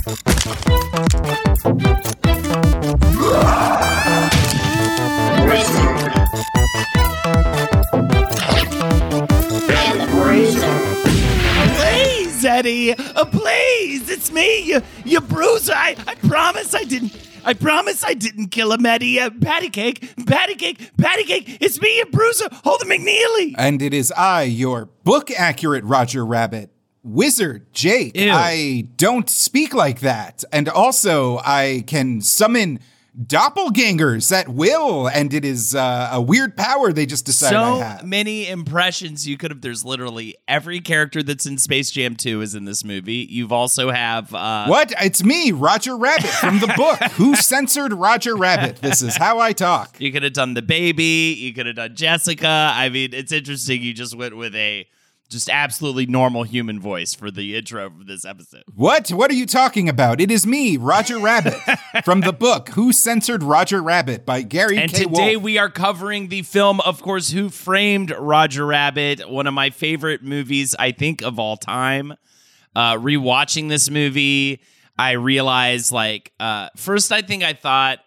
Please, Eddie, uh, please, it's me, you, you bruiser. I, I promise I didn't. I promise I didn't kill him, Eddie. Uh, patty cake, patty cake, patty cake. It's me, a bruiser. Hold the McNeely. And it is I, your book accurate Roger Rabbit. Wizard Jake, Ew. I don't speak like that. And also, I can summon doppelgangers at will, and it is uh, a weird power they just decided I So have. many impressions you could have. There's literally every character that's in Space Jam 2 is in this movie. You've also have uh, What? It's me, Roger Rabbit, from the book. Who censored Roger Rabbit? This is how I talk. You could have done the baby. You could have done Jessica. I mean, it's interesting. You just went with a just absolutely normal human voice for the intro of this episode. What? What are you talking about? It is me, Roger Rabbit, from the book Who Censored Roger Rabbit by Gary And K. today Wolf. we are covering the film, of course, Who Framed Roger Rabbit, one of my favorite movies, I think, of all time. Uh, rewatching this movie, I realized, like, uh, first, I think I thought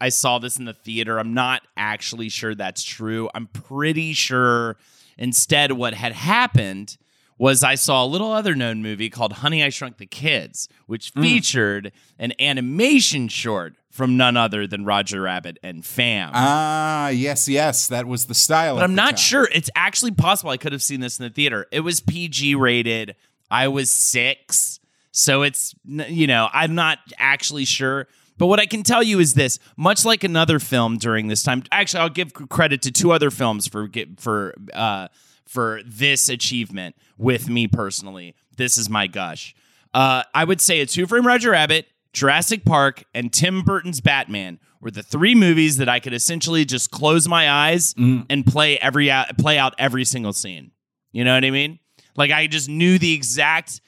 I saw this in the theater. I'm not actually sure that's true. I'm pretty sure instead what had happened was I saw a little other known movie called Honey I Shrunk the Kids, which featured an animation short from none other than Roger Rabbit and Fam. Ah, yes, yes, that was the style. but I'm not sure. It's actually possible I could have seen this in the theater. It was PG rated. I was six. So it's, you know, I'm not actually sure. But what I can tell you is this: much like another film during this time, actually, I'll give credit to two other films for for uh, for this achievement with me personally. This is my gush. Uh, I would say it's Who Framed Roger Rabbit, Jurassic Park, and Tim Burton's Batman were the three movies that I could essentially just close my eyes and play every out, play out every single scene. You know what I mean? Like I just knew the exact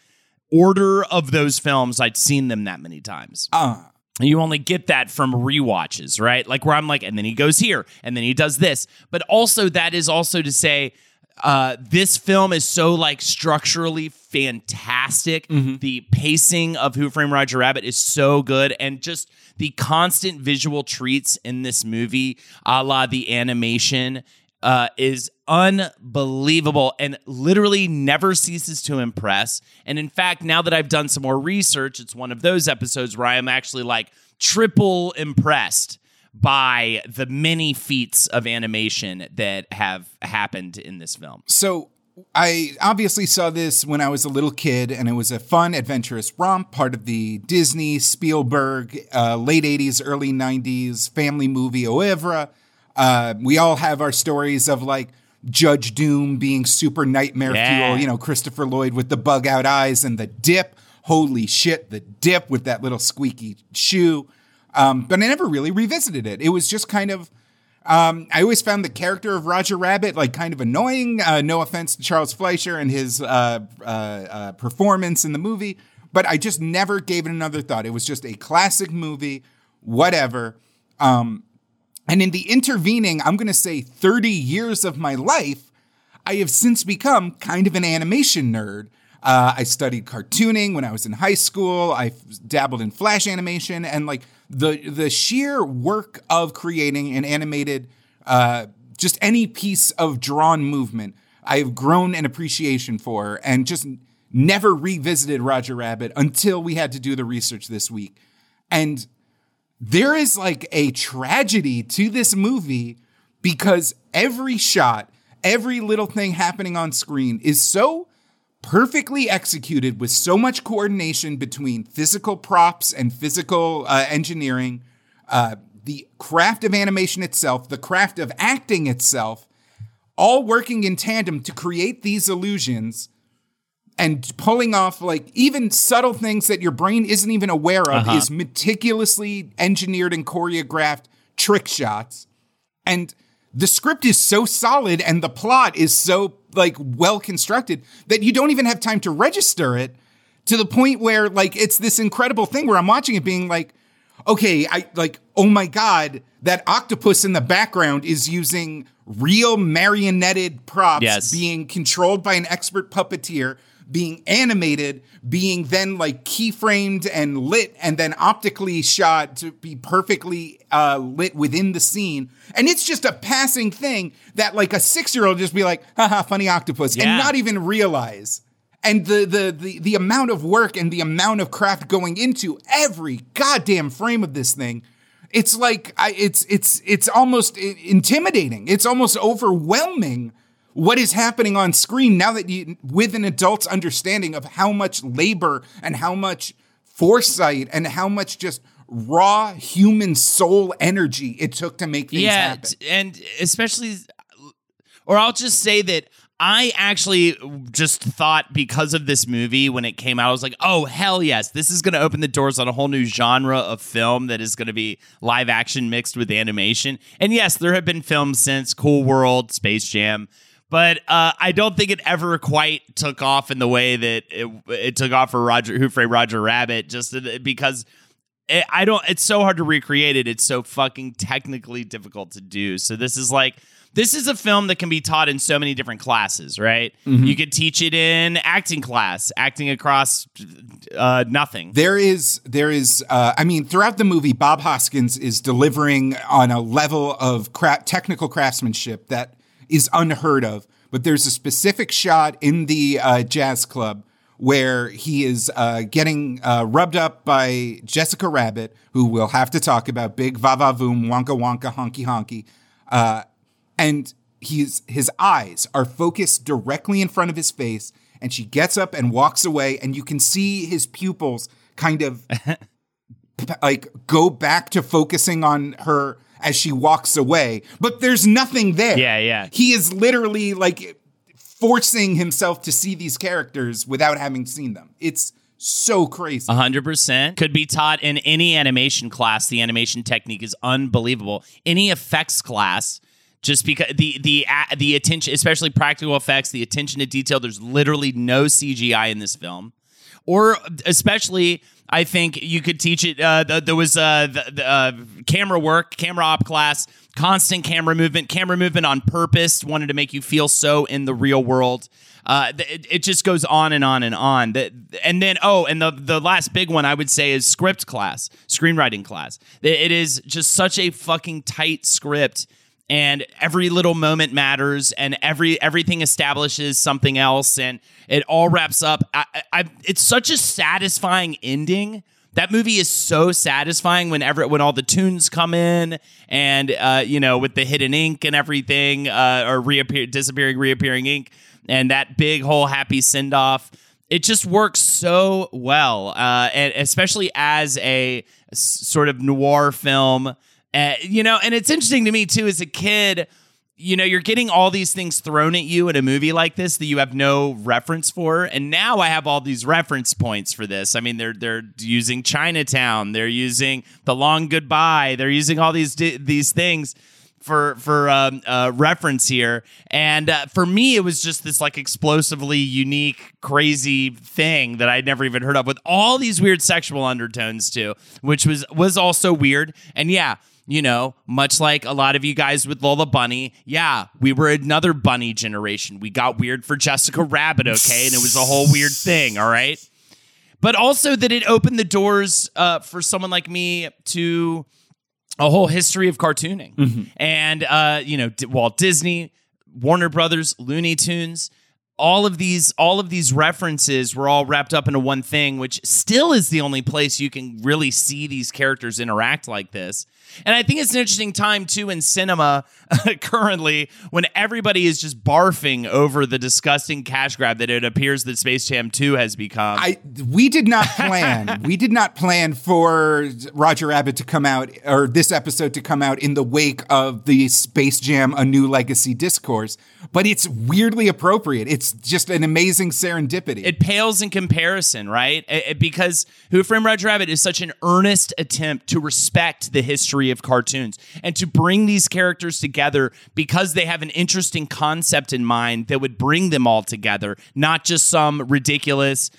order of those films. I'd seen them that many times. Uh, You only get that from rewatches, right? Like where I'm like, and then he goes here, and then he does this. But also, that is also to say, uh, this film is so like structurally fantastic. The pacing of Who Framed Roger Rabbit is so good, and just the constant visual treats in this movie, a la the animation, uh, is unbelievable and literally never ceases to impress. And in fact, now that I've done some more research, it's one of those episodes where I am actually like triple impressed by the many feats of animation that have happened in this film. so I obviously saw this when I was a little kid, and it was a fun, adventurous romp, part of the Disney, Spielberg, uh, late 80s, early 90s family movie oeuvre. Uh, we all have our stories of like Judge Doom being super nightmare Yeah. fuel, you know, Christopher Lloyd with the bug out eyes and the dip. Holy shit, the dip with that little squeaky shoe. Um, but I never really revisited it. It was just kind of um, I always found the character of Roger Rabbit like kind of annoying. Uh, no offense to Charles Fleischer and his uh, uh, uh, performance in the movie, but I just never gave it another thought. It was just a classic movie, whatever. Um, and in the intervening, I'm going to say 30 years of my life, I have since become kind of an animation nerd. Uh, I studied cartooning when I was in high school. I dabbled in flash animation, and like the the sheer work of creating an animated, uh, just any piece of drawn movement, I have grown an appreciation for and just never revisited Roger Rabbit until we had to do the research this week. And there is like a tragedy to this movie because every shot, every little thing happening on screen is so perfectly executed with so much coordination between physical props and physical uh, engineering, uh, the craft of animation itself, the craft of acting itself, all working in tandem to create these illusions and pulling off like even subtle things that your brain isn't even aware of Uh-huh. is meticulously engineered and choreographed trick shots and the script is so solid and the plot is so like well constructed that you don't even have time to register it to the point where like it's this incredible thing where I'm watching it being like okay I like oh my god that octopus in the background is using real marionetted props Yes. being controlled by an expert puppeteer being animated being then like keyframed and lit and then optically shot to be perfectly uh, lit within the scene. And it's just a passing thing that like a six-year-old just be like haha funny octopus Yeah. and not even realize. And the, the the the amount of work and the amount of craft going into every goddamn frame of this thing it's like I, it's it's it's almost intimidating. It's almost overwhelming what is happening on screen now that you with an adult's understanding of how much labor and how much foresight and how much just raw human soul energy it took to make things yeah, happen and especially, or I'll just say that I actually just thought because of this movie when it came out, I was like, oh hell yes, this is going to open the doors on a whole new genre of film that is going to be live action mixed with animation. And yes, there have been films since Cool World, Space Jam. But uh, I don't think it ever quite took off in the way that it, it took off for Roger Who Framed Roger Rabbit, just because it, I don't. It's so hard to recreate it. It's so fucking technically difficult to do. So this is like this is a film that can be taught in so many different classes, right? You could teach it in acting class, acting across uh, nothing. There is, there is. Uh, I mean, throughout the movie, Bob Hoskins is delivering on a level of cra- technical craftsmanship that is unheard of. But there's a specific shot in the uh, jazz club where he is uh, getting uh, rubbed up by Jessica Rabbit, who we'll have to talk about. Big va va voom, wonka wonka, honky honky. Uh, and he's his eyes are focused directly in front of his face and she gets up and walks away and you can see his pupils kind of like go back to focusing on her as she walks away but there's nothing there Yeah, yeah. he is literally like forcing himself to see these characters without having seen them it's so crazy A hundred percent could be taught in any animation class. The animation technique is unbelievable. Any effects class, just because the the a- the attention, especially practical effects, the attention to detail. There's literally no CGI in this film, or especially. I think you could teach it. Uh, th- there was uh, uh, camera work, camera op class, constant camera movement, camera movement on purpose, wanted to make you feel so in the real world. Uh, it, it just goes on and on and on. And then oh, and the the last big one I would say is script class, screenwriting class. It is just such a fucking tight script, and every little moment matters, and every everything establishes something else, and it all wraps up. I, I, it's such a satisfying ending. That movie is so satisfying whenever when all the tunes come in and uh, you know with the hidden ink and everything uh, or reappear disappearing reappearing ink and that big whole happy send off. It just works so well, uh, and especially as a sort of noir film, uh, you know. And it's interesting to me too as a kid. You know, you're getting all these things thrown at you in a movie like this that you have no reference for, and now I have all these reference points for this. I mean, they're they're using Chinatown, they're using The Long Goodbye, they're using all these these things for for um, uh, reference here. And uh, for me, it was just this like explosively unique, crazy thing that I'd never even heard of, with all these weird sexual undertones too, which was was also weird. And yeah. You know, much like a lot of you guys with Lola Bunny, yeah, we were another bunny generation. We got weird for Jessica Rabbit, okay? And it was a whole weird thing, all right? But also that it opened the doors uh, for someone like me to a whole history of cartooning Mm-hmm. and uh, you know D- Walt Disney Warner Brothers, Looney Tunes. All of these, all of these references were all wrapped up into one thing, which still is the only place you can really see these characters interact like this. And I think it's an interesting time too in cinema currently when everybody is just barfing over the disgusting cash grab that it appears that Space Jam 2 has become. I we did not plan. we did not plan for Roger Rabbit to come out or this episode to come out in the wake of the Space Jam A New Legacy discourse, but it's weirdly appropriate. It's just an amazing serendipity. it pales in comparison, right? It- it- because Who Framed Roger Rabbit is such an earnest attempt to respect the history of cartoons and to bring these characters together because they have an interesting concept in mind that would bring them all together, not just some ridiculous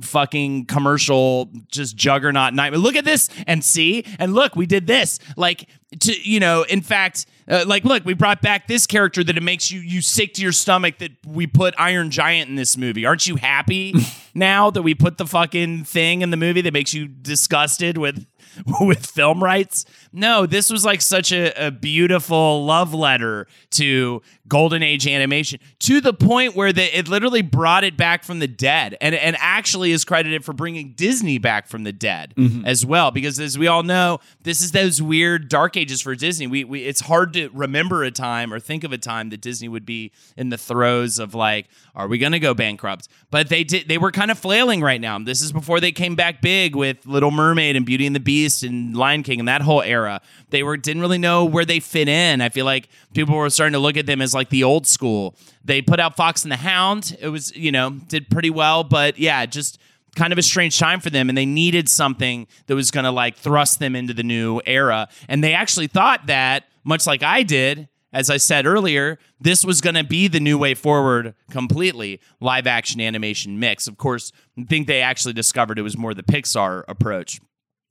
fucking commercial just juggernaut nightmare. Look at this and see and look, we did this. Like to you know, in fact, uh, like look, we brought back this character that it makes you you sick to your stomach that we put Iron Giant in this movie. Aren't you happy now that we put the fucking thing in the movie that makes you disgusted with with film rights? No, this was like such a, a beautiful love letter to golden age animation to the point where the, it literally brought it back from the dead and, and actually is credited for bringing Disney back from the dead mm-hmm. as well. Because as we all know, this is those weird dark ages for Disney. We, we It's hard to remember a time or think of a time that Disney would be in the throes of like, are we going to go bankrupt? But they did. They were kind of flailing right now. This is before they came back big with Little Mermaid and Beauty and the Beast and Lion King and that whole era. They were didn't really know where they fit in. I feel like people were starting to look at them as like the old school. They put out Fox and the Hound. It was you know did pretty well, but yeah, just kind of a strange time for them and they needed something that was going to like thrust them into the new era and they actually thought that much like I did as I said earlier, this was going to be the new way forward completely live action animation mix. Of course, I think they actually discovered it was more the Pixar approach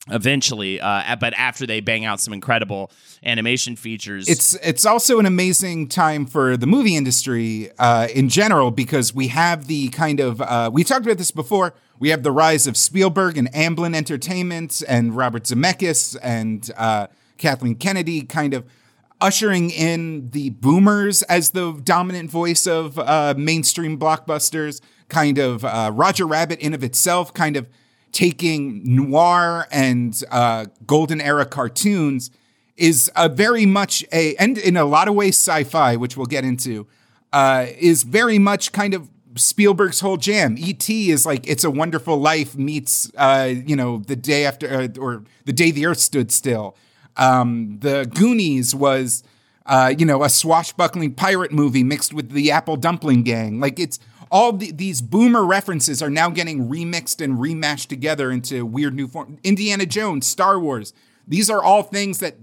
eventually, uh, but after they bang out some incredible animation features. it's it's also an amazing time for the movie industry uh, in general because we have the kind of uh, we talked about this before. We have the rise of Spielberg and Amblin Entertainment and Robert Zemeckis and uh, Kathleen Kennedy, kind of ushering in the boomers as the dominant voice of uh, mainstream blockbusters. Kind of uh, Roger Rabbit in of itself, kind of taking noir and uh, golden era cartoons is a very much a and in a lot of ways sci-fi, which we'll get into, uh, is very much kind of Spielberg's whole jam. E.T. is like It's a Wonderful Life meets uh, you know the day after uh, or the day the Earth stood still. Um, the Goonies was uh, you know a swashbuckling pirate movie mixed with the Apple Dumpling Gang. Like it's all the, these boomer references are now getting remixed and remashed together into weird new form. Indiana Jones, Star Wars. These are all things that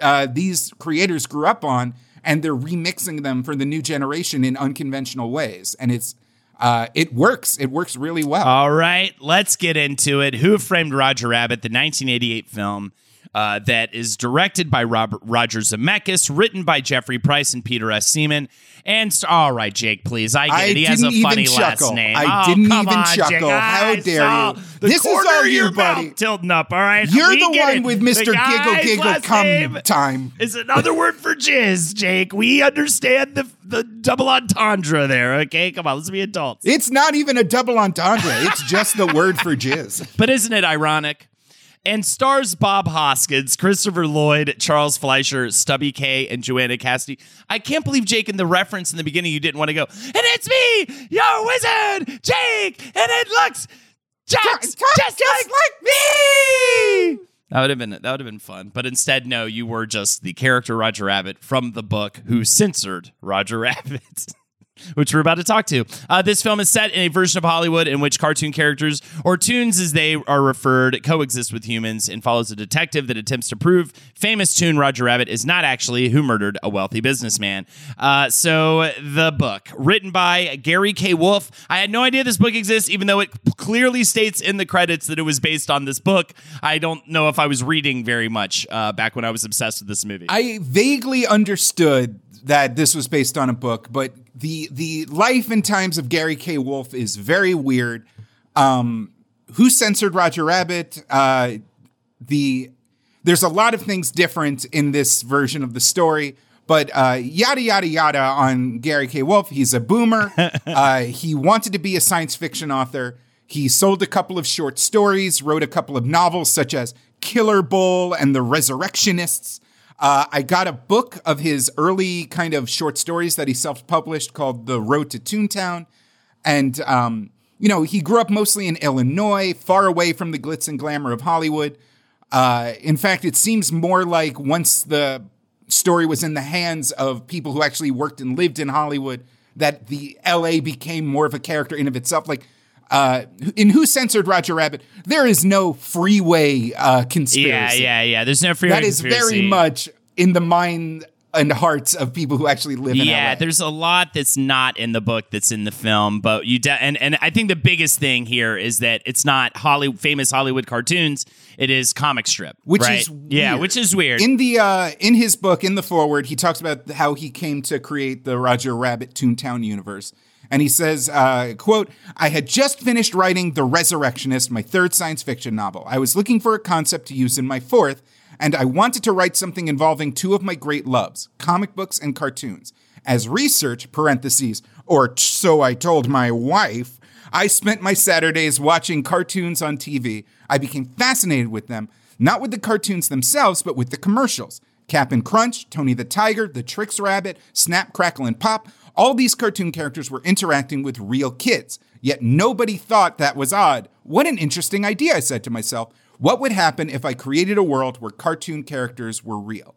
uh, these creators grew up on, and they're remixing them for the new generation in unconventional ways. And it's uh, it works. It works really well. All right, let's get into it. Who Framed Roger Rabbit, the 1988 film uh, that is directed by Robert Roger Zemeckis, written by Jeffrey Price and Peter S. Seaman. And st- all right, Jake, please. I get I it. He has a didn't funny chuckle. last name. I Oh, didn't come even on, chuckle. Jake. How I dare you. The This is corner all you, buddy. mouth Tilting up, all right? You're We the one it. with Mr. Giggle Giggle come time. is another word for jizz, Jake. We understand the the double entendre there. Okay, come on, let's be adults. It's not even a double entendre. It's just the word for jizz. But isn't it ironic? And stars Bob Hoskins, Christopher Lloyd, Charles Fleischer, Stubby Kaye, and Joanna Cassidy. I can't believe, Jake, in the reference in the beginning, you didn't want to go, and it's me, your wizard, Jake, and it looks just, just, like, me. That would have been that would have been fun, but instead, no. You were just the character Roger Rabbit from the book who censored Roger Rabbit. Which we're about to talk to. Uh, this film is set in a version of Hollywood in which cartoon characters, or toons as they are referred, coexist with humans and follows a detective that attempts to prove famous toon Roger Rabbit is not actually who murdered a wealthy businessman. Uh, so, the book, written by Gary K. Wolf. I had no idea this book exists, even though it clearly states in the credits that it was based on this book. I don't know if I was reading very much uh, back when I was obsessed with this movie. I vaguely understood that this was based on a book, but the the life and times of Gary K. Wolf is very weird. Um, who censored Roger Rabbit? Uh, the there's a lot of things different in this version of the story, But uh, yada yada yada on Gary K. Wolf. He's a boomer. uh, he wanted to be a science fiction author. He sold a couple of short stories, wrote a couple of novels such as Killer Bull and The Resurrectionists. Uh, I got a book of his early kind of short stories that he self published called The Road to Toontown. And, um, you know, he grew up mostly in Illinois, far away from the glitz and glamour of Hollywood. Uh, in fact, it seems more like once the story was in the hands of people who actually worked and lived in Hollywood, that the LA became more of a character in of itself. Like, uh, in Who Censored Roger Rabbit, there is no freeway uh, conspiracy. Yeah, yeah, yeah. There's no freeway That is conspiracy. very much in the mind and hearts of people who actually live in yeah LA. there's a lot that's not in the book that's in the film but you de- and and i think the biggest thing here is that it's not hollywood famous hollywood cartoons it is comic strip which right? is yeah weird. which is weird In the uh, in his book, in the foreword, he talks about how he came to create the Roger Rabbit Toontown universe. And he says, uh, quote, I had just finished writing The Resurrectionist, my third science fiction novel. I was looking for a concept to use in my fourth, and I wanted to write something involving two of my great loves, comic books and cartoons. As research, parentheses, or so I told my wife, I spent my Saturdays watching cartoons on TV. I became fascinated with them, not with the cartoons themselves, but with the commercials. Cap'n Crunch, Tony the Tiger, the Trix Rabbit, Snap, Crackle, and Pop. All these cartoon characters were interacting with real kids. Yet nobody thought that was odd. What an interesting idea, I said to myself. What would happen if I created a world where cartoon characters were real?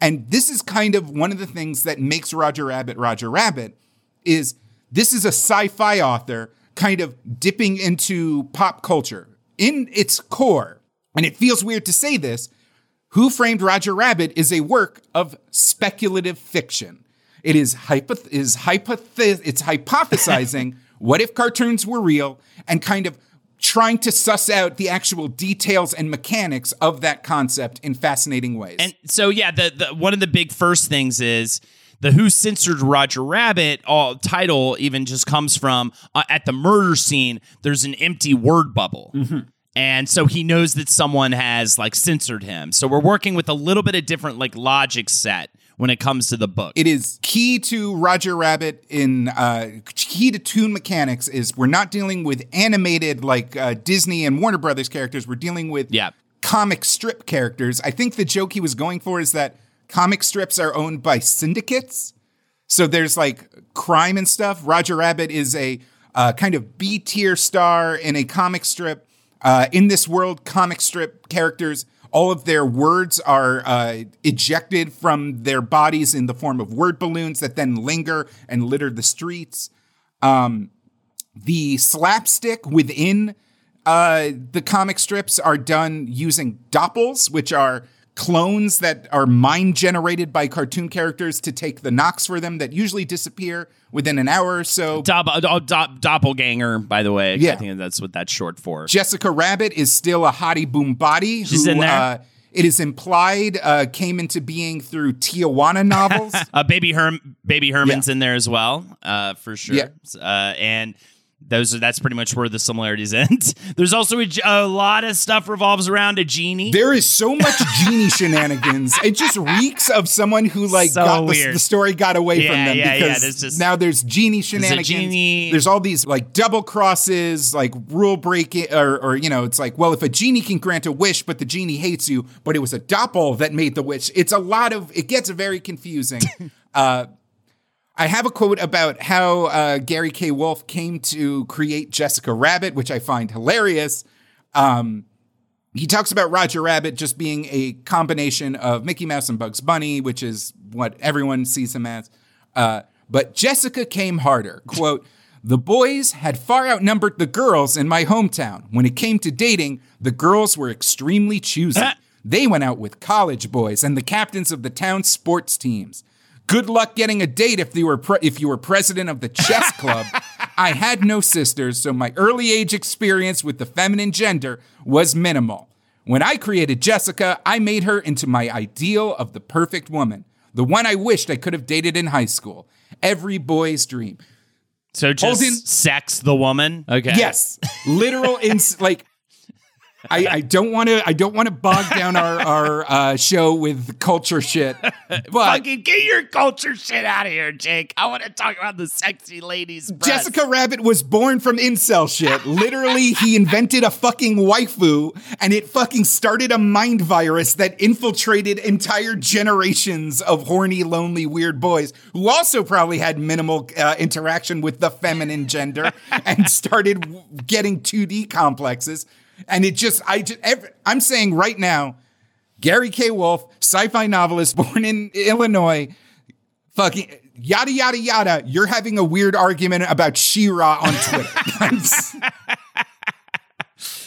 And this is kind of one of the things that makes Roger Rabbit Roger Rabbit is this is a sci-fi author kind of dipping into pop culture in its core. And it feels weird to say this. Who Framed Roger Rabbit is a work of speculative fiction. It is hypoth- is hypoth- it's hypothesizing what if cartoons were real and kind of trying to suss out the actual details and mechanics of that concept in fascinating ways. And so yeah, the, the one of the big first things is the Who Censored Roger Rabbit all title even just comes from uh, at the murder scene. There's an empty word bubble. And so he knows that someone has like censored him. So we're working with a little bit of different like logic set when it comes to the book. it is key to Roger Rabbit in uh, key to tune mechanics is we're not dealing with animated like uh, Disney and Warner Brothers characters. We're dealing with Yeah. comic strip characters. I think the joke he was going for is that comic strips are owned by syndicates. So there's like crime and stuff. Roger Rabbit is a uh, kind of B tier star in a comic strip. Uh, in this world, comic strip characters, all of their words are uh, ejected from their bodies in the form of word balloons that then linger and litter the streets. Um, the slapstick within uh, the comic strips are done using doppels, which are clones that are mind generated by cartoon characters to take the knocks for them that usually disappear within an hour or so. Dopp- oh, Dopp- doppelganger, by the way. Yeah. I think that's what that's short for. Jessica Rabbit is still a hottie boom body. She's who, in there? Uh, it is implied uh, came into being through Tijuana novels. Uh, baby Herm, baby Herman's in there as well, uh, for sure. Yeah. Uh, and those are that's pretty much where the similarities end. There's also a lot of stuff revolves around a genie. There is so much genie shenanigans. It just reeks of someone who like So got the, the story got away Yeah, from them yeah, yeah, because there's just- now there's genie shenanigans. genie- There's all these like double crosses, like rule breaking, or, or you know, it's like, well, if a genie can grant a wish, but the genie hates you, but it was a doppel that made the wish. It's a lot of. It gets very confusing. uh, I have a quote about how uh, Gary K. Wolf came to create Jessica Rabbit, which I find hilarious. Um, he talks about Roger Rabbit just being a combination of Mickey Mouse and Bugs Bunny, which is what everyone sees him as. Uh, but Jessica came harder. Quote, the boys had far outnumbered the girls in my hometown. When it came to dating, the girls were extremely choosy. They went out with college boys and the captains of the town's sports teams. Good luck getting a date if you were pre- if you were president of the chess club. I had no sisters, so my early age experience with the feminine gender was minimal. When I created Jessica, I made her into my ideal of the perfect woman, the one I wished I could have dated in high school. Every boy's dream. so just Hold in- sex the woman. Okay. Yes, literal ins like I, I don't want to. I don't want to bog down our our uh, show with culture shit. But Fucking get your culture shit out of here, Jake. I want to talk about the sexy ladies. breasts. Jessica Rabbit was born from incel shit. Literally, he invented a fucking waifu, and it fucking started a mind virus that infiltrated entire generations of horny, lonely, weird boys who also probably had minimal uh, interaction with the feminine gender and started getting 2D complexes. And it just, I just, every, I'm saying right now, Gary K. Wolf, sci-fi novelist born in Illinois, fucking yada yada yada. You're having a weird argument about She-Ra on Twitter.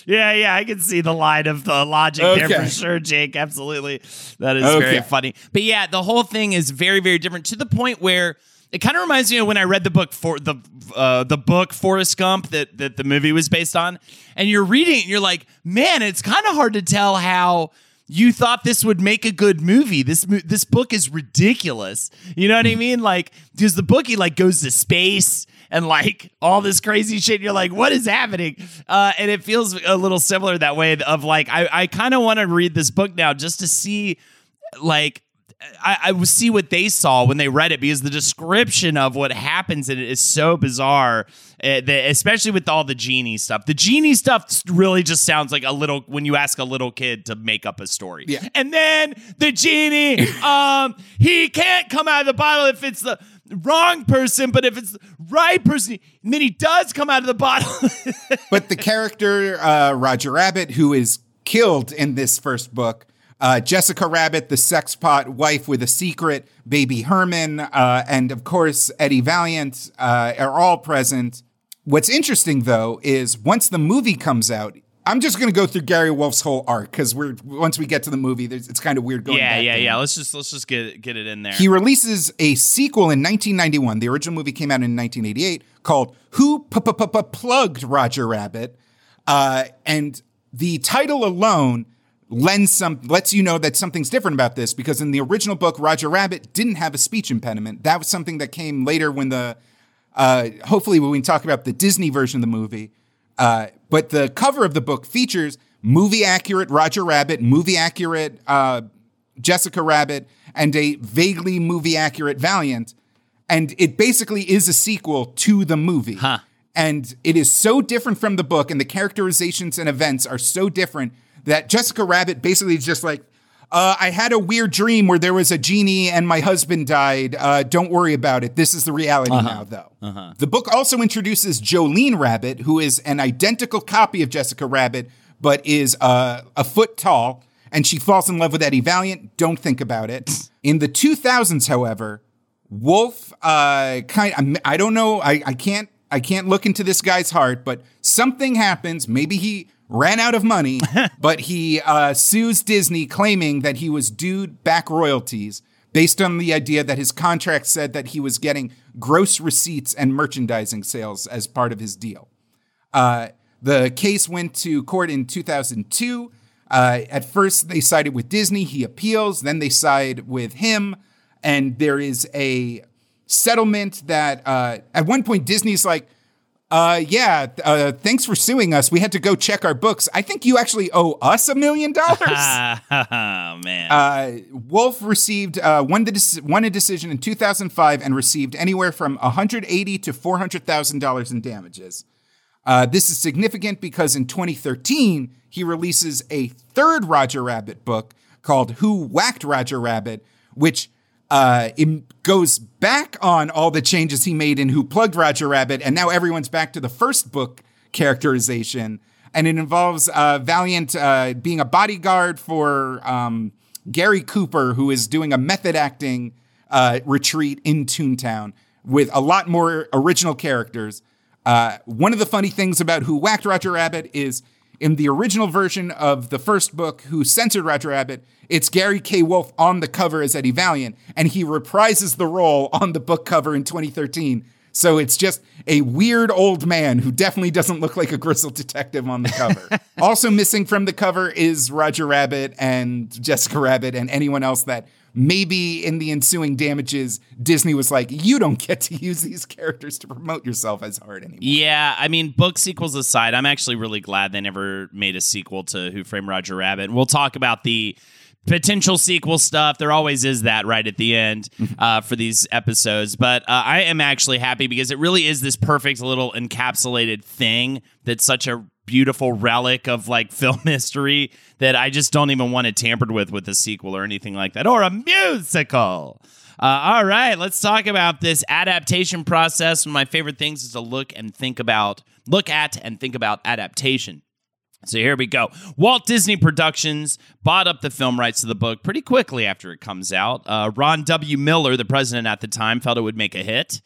Yeah, yeah, I can see the line of the logic there for sure, Jake. Absolutely. That is Okay. very funny. But yeah, the whole thing is very, very different to the point where it kind of reminds me of when I read the book for the uh, the book Forrest Gump that that the movie was based on, and you're reading it and you're like, man, it's kind of hard to tell how you thought this would make a good movie. This this book is ridiculous. You know what I mean? Like, because the book he like goes to space and like all this crazy shit. You're like, what is happening? Uh, and it feels a little similar that way. Of like, I I kind of want to read this book now just to see like I, I would see what they saw when they read it because the description of what happens in it is so bizarre, uh, that, especially with all the genie stuff. The genie stuff really just sounds like a little when you ask a little kid to make up a story. Yeah. And then the genie, um, he can't come out of the bottle if it's the wrong person, but if it's the right person, then he does come out of the bottle. but the character uh, Roger Rabbit, who is killed in this first book, uh, Jessica Rabbit, the sex pot wife with a secret, baby Herman, uh, and of course Eddie Valiant uh, are all present. What's interesting though is once the movie comes out, I'm just going to go through Gary Wolf's whole arc because we're once we get to the movie, there's, it's kind of weird going. yeah, back yeah, there. yeah. Let's just let's just get it- get it in there. He releases a sequel in 1991. The original movie came out in 1988 called Who Plugged Roger Rabbit? Uh, and the title alone lends some lets you know that something's different about this because in the original book Roger Rabbit didn't have a speech impediment. That was something that came later when the uh, hopefully when we talk about the Disney version of the movie. Uh, but the cover of the book features movie accurate Roger Rabbit, movie accurate uh, Jessica Rabbit, and a vaguely movie accurate Valiant. And it basically is a sequel to the movie. Huh. And it is so different from the book, and the characterizations and events are so different that Jessica Rabbit basically is just like, uh, I had a weird dream where there was a genie and my husband died. Uh, don't worry about it. This is the reality now, though. The book also introduces Jolene Rabbit, who is an identical copy of Jessica Rabbit, but is uh, a foot tall, and she falls in love with Eddie Valiant. Don't think about it. In the 2000s, however, Wolf uh, kind I don't know. I, I can't I can't look into this guy's heart, but something happens. Maybe he ran out of money, but he uh, sues Disney, claiming that he was due back royalties based on the idea that his contract said that he was getting gross receipts and merchandising sales as part of his deal. Uh, the case went to court in 2002. Uh, at first, they sided with Disney. He appeals. Then they side with him. And there is a settlement that uh, at one point Disney's like, uh, yeah, uh, thanks for suing us. We had to go check our books. I think you actually owe us a million dollars. oh man. Uh, Wolf received uh, won the dec- won a decision in 2005 and received anywhere from 180 to 400 thousand dollars in damages. Uh, this is significant because in 2013 he releases a third Roger Rabbit book called "Who Whacked Roger Rabbit," which uh, it goes back on all the changes he made in "Who Plugged Roger Rabbit," and now everyone's back to the first book characterization, and it involves uh, Valiant uh, being a bodyguard for um, Gary Cooper, who is doing a method acting uh, retreat in Toontown with a lot more original characters. Uh, one of the funny things about Who Whacked Roger Rabbit is in the original version of the first book, Who Censored Roger Rabbit, it's Gary K. Wolf on the cover as Eddie Valiant, and he reprises the role on the book cover in 2013. So it's just a weird old man who definitely doesn't look like a grizzled detective on the cover. also missing from the cover is Roger Rabbit and Jessica Rabbit and anyone else that maybe in the ensuing damages, Disney was like, you don't get to use these characters to promote yourself as hard anymore. Yeah, I mean, book sequels aside, I'm actually really glad they never made a sequel to Who Framed Roger Rabbit. We'll talk about the potential sequel stuff. There always is that right at the end uh, for these episodes. But uh, I am actually happy because it really is this perfect little encapsulated thing that's such a beautiful relic of like film history that I just don't even want it tampered with with a sequel or anything like that or a musical. Uh, all right, let's talk about this adaptation process. One of my favorite things is to look and think about, look at and think about adaptation. So here we go. Walt Disney Productions bought up the film rights to the book pretty quickly after it comes out. Uh, Ron W. Miller, the president at the time, felt it would make a hit.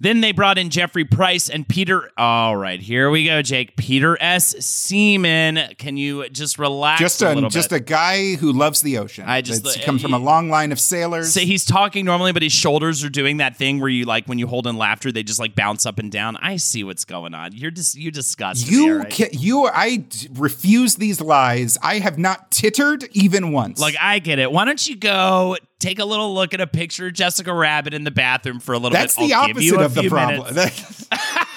Then they brought in Jeffrey Price and Peter. All right, here we go, Jake. Peter S. Seaman. Can you just relax Just a a, just bit? a guy who loves the ocean. I just- It's- he comes from a long line of sailors. So he's talking normally, but his shoulders are doing that thing where you like when you hold in laughter, they just like bounce up and down. I see what's going on. You're just you disgust me. you, right? ca- you, I d- refuse these lies. I have not tittered even once. Like I get it. Why don't you go take a little look at a picture of Jessica Rabbit in the bathroom for a little That's bit? the give you opposite of the problem.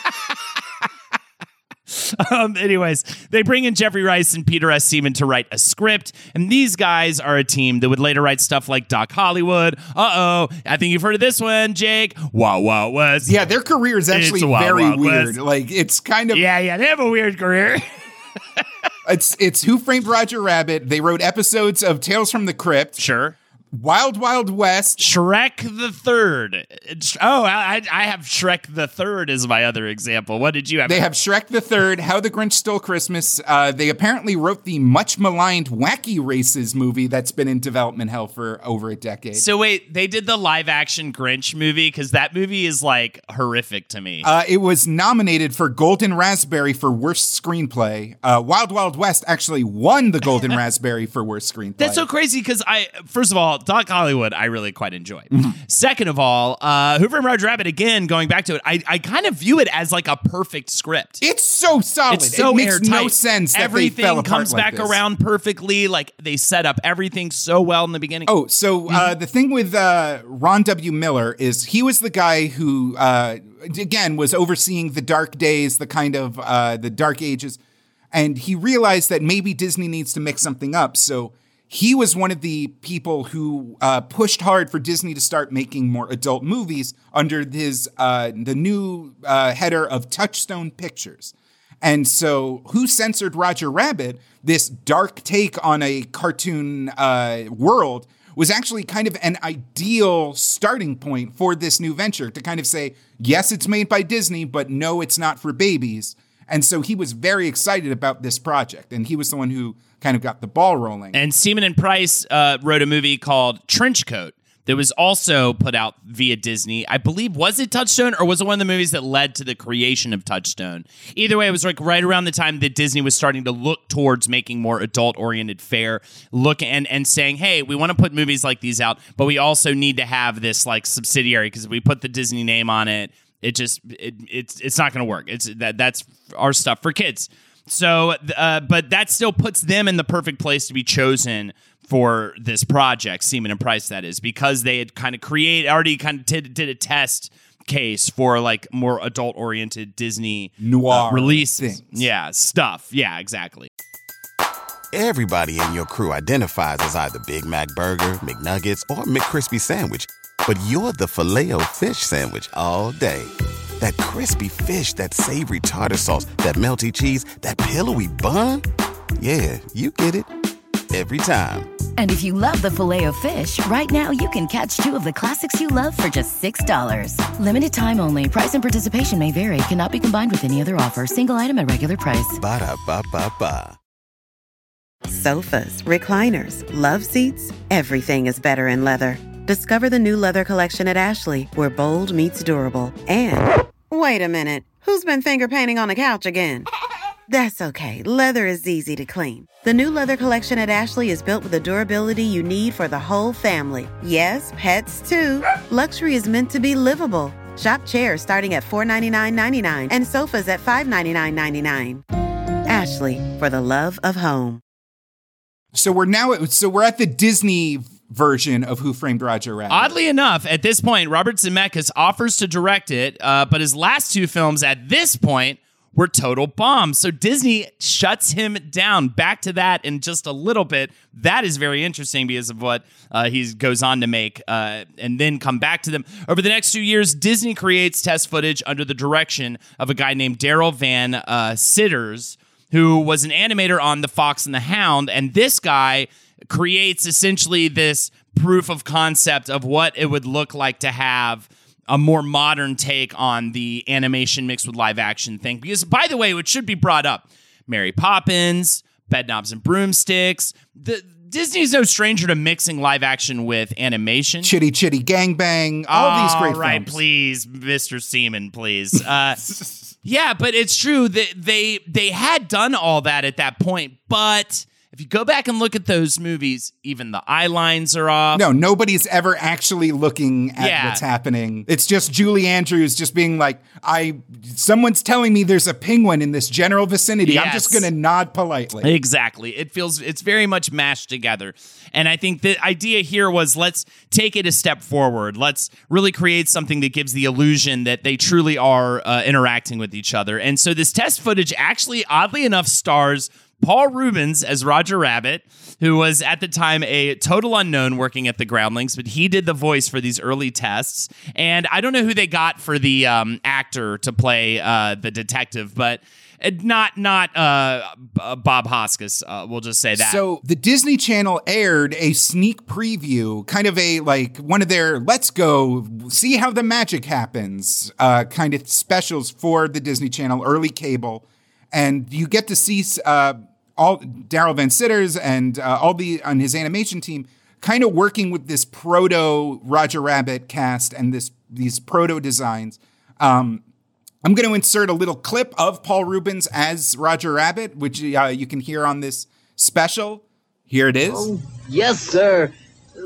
Um, anyways, they bring in Jeffrey Rice and Peter S. Seaman to write a script, and these guys are a team that would later write stuff like Doc Hollywood. Uh oh, I think you've heard of this one, Jake. Wow, wow, West. yeah, their career is actually Wild very Wild weird. West. Like it's kind of yeah, yeah. They have a weird career. it's it's Who Framed Roger Rabbit. They wrote episodes of Tales from the Crypt, sure. Wild Wild West. Shrek the Third. Oh, I, I have Shrek the Third as my other example. What did you have? They have Shrek the Third, How the Grinch Stole Christmas. Uh, they apparently wrote the much maligned Wacky Races movie that's been in development hell for over a decade. So wait, they did the live action Grinch movie because that movie is like horrific to me. Uh, it was nominated for Golden Raspberry for Worst Screenplay. Uh, Wild Wild West actually won the Golden Raspberry for Worst Screenplay. That's so crazy because I, first of all, Doc Hollywood, I really quite enjoy. Mm-hmm. Second of all, uh, Who Framed Roger Rabbit, again, going back to it, I, I kind of view it as like a perfect script. It's so solid. It's so it makes airtight. no sense that everything they fell apart comes like back this. around perfectly. Like they set up everything so well in the beginning. Oh, so uh, the thing with uh, Ron W. Miller is he was the guy who, uh, again, was overseeing the dark days, the kind of uh, the dark ages, and he realized that maybe Disney needs to mix something up. So he was one of the people who uh, pushed hard for Disney to start making more adult movies under his uh, the new uh, header of Touchstone Pictures. And so, Who Censored Roger Rabbit, this dark take on a cartoon uh, world, was actually kind of an ideal starting point for this new venture to kind of say, yes, it's made by Disney, but no, it's not for babies. And so he was very excited about this project. And he was the one who kind of got the ball rolling. And Seaman and Price uh, wrote a movie called Trenchcoat that was also put out via Disney. I believe was it Touchstone or was it one of the movies that led to the creation of Touchstone? Either way, it was like right around the time that Disney was starting to look towards making more adult-oriented fare, look and and saying, "Hey, we want to put movies like these out, but we also need to have this like subsidiary because if we put the Disney name on it, it just it, it's it's not going to work. It's that that's our stuff for kids." So, uh, but that still puts them in the perfect place to be chosen for this project, Seaman and Price, that is, because they had kind of create already kind of did, did a test case for like more adult oriented Disney Noir uh, releases. things. Yeah, stuff. Yeah, exactly. Everybody in your crew identifies as either Big Mac Burger, McNuggets, or McCrispy Sandwich. But you're the Filet-O-Fish Sandwich all day. That crispy fish, that savory tartar sauce, that melty cheese, that pillowy bun. Yeah, you get it. Every time. And if you love the Filet-O-Fish, right now you can catch two of the classics you love for just $6. Limited time only. Price and participation may vary. Cannot be combined with any other offer. Single item at regular price. Ba-da-ba-ba-ba. Sofas, recliners, love seats, everything is better in leather. Discover the new leather collection at Ashley, where bold meets durable. And wait a minute, who's been finger painting on the couch again? That's okay, leather is easy to clean. The new leather collection at Ashley is built with the durability you need for the whole family. Yes, pets too. Luxury is meant to be livable. Shop chairs starting at $499.99 and sofas at $599.99. Ashley, for the love of home. So we're now at, so we're at the Disney version of Who Framed Roger Rabbit. Oddly enough, at this point, Robert Zemeckis offers to direct it, uh, but his last two films at this point were total bombs. So Disney shuts him down. Back to that in just a little bit. That is very interesting because of what uh, he goes on to make uh, and then come back to them. Over the next two years, Disney creates test footage under the direction of a guy named Darrell Van uh, Citters, who was an animator on The Fox and the Hound. And this guy creates essentially this proof of concept of what it would look like to have a more modern take on the animation mixed with live action thing. Because, by the way, which should be brought up, Mary Poppins, Bedknobs and Broomsticks, the Disney's no stranger to mixing live action with animation. Chitty Chitty Gang Bang, all these great All right, films. please, Mr. Seaman, please. Uh, yeah, but it's true that they they had done all that at that point, but if you go back and look at those movies, even the eye lines are off. No, nobody's ever actually looking at Yeah. what's happening. It's just Julie Andrews just being like, I someone's telling me there's a penguin in this general vicinity. I'm just gonna nod politely. Exactly. It feels it's very much mashed together. And I think the idea here was let's take it a step forward. Let's really create something that gives the illusion that they truly are uh, interacting with each other. And so this test footage actually oddly enough stars Paul Reubens as Roger Rabbit, who was at the time a total unknown working at the Groundlings, but he did the voice for these early tests. And I don't know who they got for the um, actor to play uh, the detective, but uh, not not uh, B- Bob Hoskins. Uh, we'll just say that. So the Disney Channel aired a sneak preview, kind of a like one of their "Let's go see how the magic happens" uh, kind of specials for the Disney Channel, early cable, and you get to see uh, all Darrell Van Citters and uh, all the on his animation team kind of working with this proto Roger Rabbit cast and this these proto designs. Um, I'm going to insert a little clip of Paul Reubens as Roger Rabbit, which uh, you can hear on this special. Here it is. Yes, sir.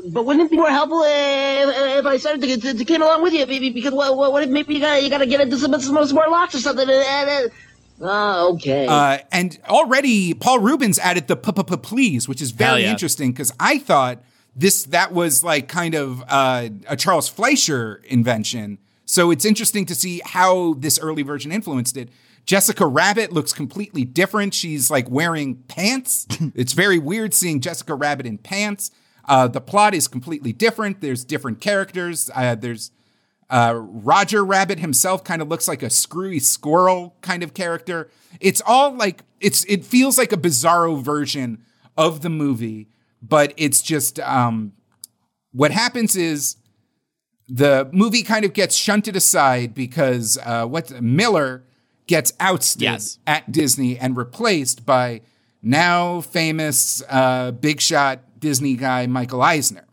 But wouldn't it be more helpful if, I started to, to, to came along with you? Because what, what, if maybe you got you got to get into some, some, more locks or something? Oh, okay. Uh, and already Paul Reubens added the please, which is very yeah. interesting because I thought this that was like kind of uh, a Charles Fleischer invention. So it's interesting to see how this early version influenced it. Jessica Rabbit looks completely different. She's like wearing pants. it's very weird seeing Jessica Rabbit in pants. Uh, the plot is completely different. There's different characters. Uh, there's uh, Roger Rabbit himself kind of looks like a screwy squirrel kind of character. It's all like it's it feels like a bizarro version of the movie, but it's just um, what happens is the movie kind of gets shunted aside because uh, what Miller gets ousted Yes. at Disney and replaced by now famous uh, big shot Disney guy Michael Eisner,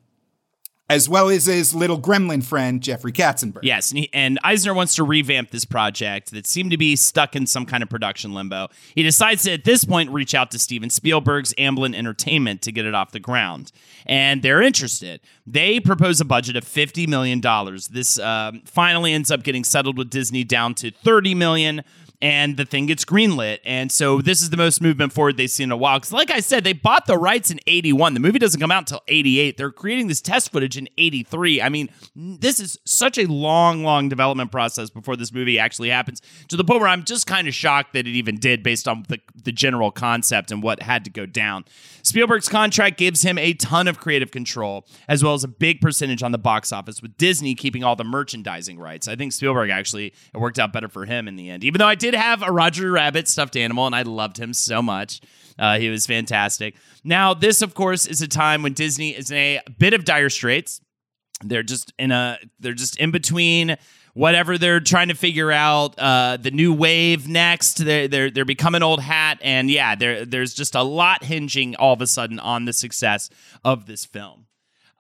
as well as his little gremlin friend Jeffrey Katzenberg. Yes, and, he, and Eisner wants to revamp this project that seemed to be stuck in some kind of production limbo. He decides to, at this point, reach out to Steven Spielberg's Amblin Entertainment to get it off the ground. And they're interested. They propose a budget of $50 million. This um, finally ends up getting settled with Disney down to $30 million. And the thing gets greenlit. And so this is the most movement forward they've seen in a while. Because, like I said, they bought the rights in 81. The movie doesn't come out until 88. They're creating this test footage in 83. I mean, this is such a long, long development process before this movie actually happens to the point where I'm just kind of shocked that it even did based on the, the general concept and what had to go down. Spielberg's contract gives him a ton of creative control, as well as a big percentage on the box office, with Disney keeping all the merchandising rights. I think Spielberg actually, it worked out better for him in the end, even though I did have a Roger Rabbit stuffed animal and I loved him so much. Uh, he was fantastic. Now, this, of course, is a time when Disney is in a bit of dire straits they're just in a they're just in between whatever they're trying to figure out uh, the new wave next they're, they're they're becoming old hat and yeah there there's just a lot hinging all of a sudden on the success of this film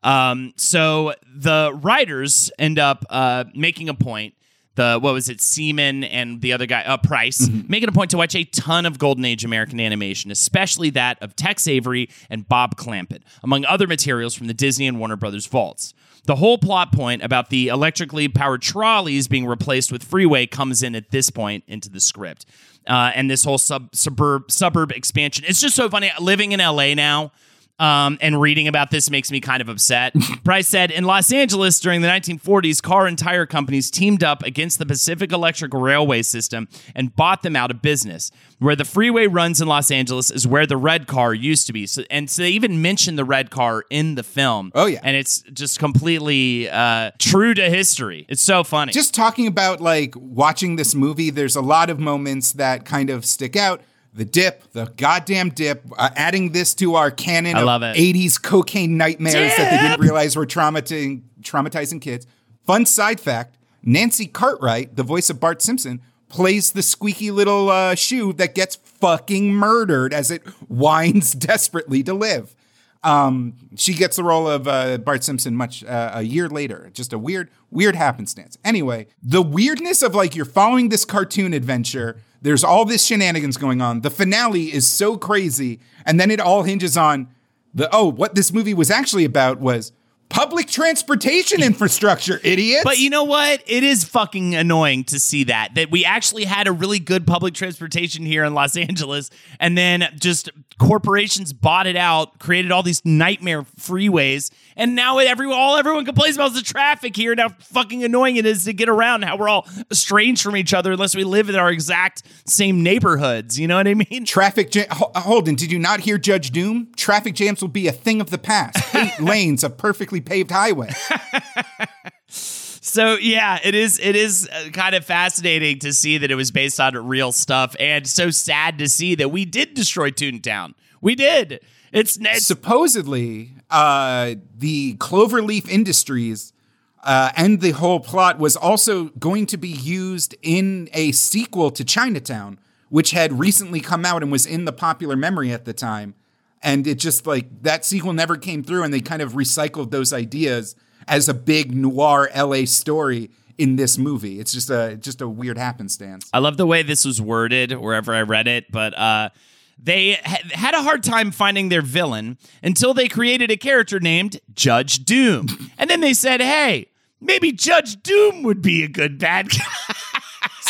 um, so the writers end up uh, making a point the what was it Seaman and the other guy uh, Price making a point to watch a ton of golden age American animation especially that of Tex Avery and Bob Clampett among other materials from the Disney and Warner Brothers vaults. The whole plot point about the electrically powered trolleys being replaced with freeway comes in at this point into the script. Uh, and this whole sub suburb suburb expansion. It's just so funny living in LA now Um, and reading about this makes me kind of upset. Price said In Los Angeles during the 1940s, car and tire companies teamed up against the Pacific Electric Railway system and bought them out of business. Where the freeway runs in Los Angeles is where the red car used to be. So, and so they even mention the red car in the film. Oh, yeah. And it's just completely uh, true to history. It's so funny. Just talking about like watching this movie, there's a lot of moments that kind of stick out. The dip, the goddamn dip, uh, adding this to our canon I of love it. 80s cocaine nightmares that they didn't realize were traumatizing, traumatizing kids. Fun side fact Nancy Cartwright, the voice of Bart Simpson, plays the squeaky little uh, shoe that gets fucking murdered as it whines desperately to live. Um, she gets the role of uh, Bart Simpson much uh, a year later. Just a weird, weird happenstance. Anyway, the weirdness of like you're following this cartoon adventure. There's all this shenanigans going on. The finale is so crazy, and then it all hinges on the oh, what this movie was actually about was public transportation infrastructure. Idiots. But you know what? It is fucking annoying to see that that we actually had a really good public transportation here in Los Angeles, and then just corporations bought it out, created all these nightmare freeways, and now everyone, all everyone complains about is the traffic here. and How fucking annoying it is to get around. How we're all estranged from each other unless we live in our exact same neighborhoods. You know what I mean? Traffic jam. Ho- Holden, did you not hear Judge Doom? Traffic jams will be a thing of the past. Eight lanes of perfectly paved highway. So yeah, it is. It is uh, kind of fascinating to see that it was based on real stuff, and so sad to see that we did destroy Toontown. We did. It's, it's Supposedly, uh, the Cloverleaf Industries uh, and the whole plot was also going to be used in a sequel to Chinatown, which had recently come out and was in the popular memory at the time. And it just like that sequel never came through, and they kind of recycled those ideas as a big noir LA story in this movie. It's just a just a weird happenstance. I love the way this was worded wherever I read it, but uh, they ha- had a hard time finding their villain until they created a character named Judge Doom, and then they said, "Hey, maybe Judge Doom would be a good bad guy."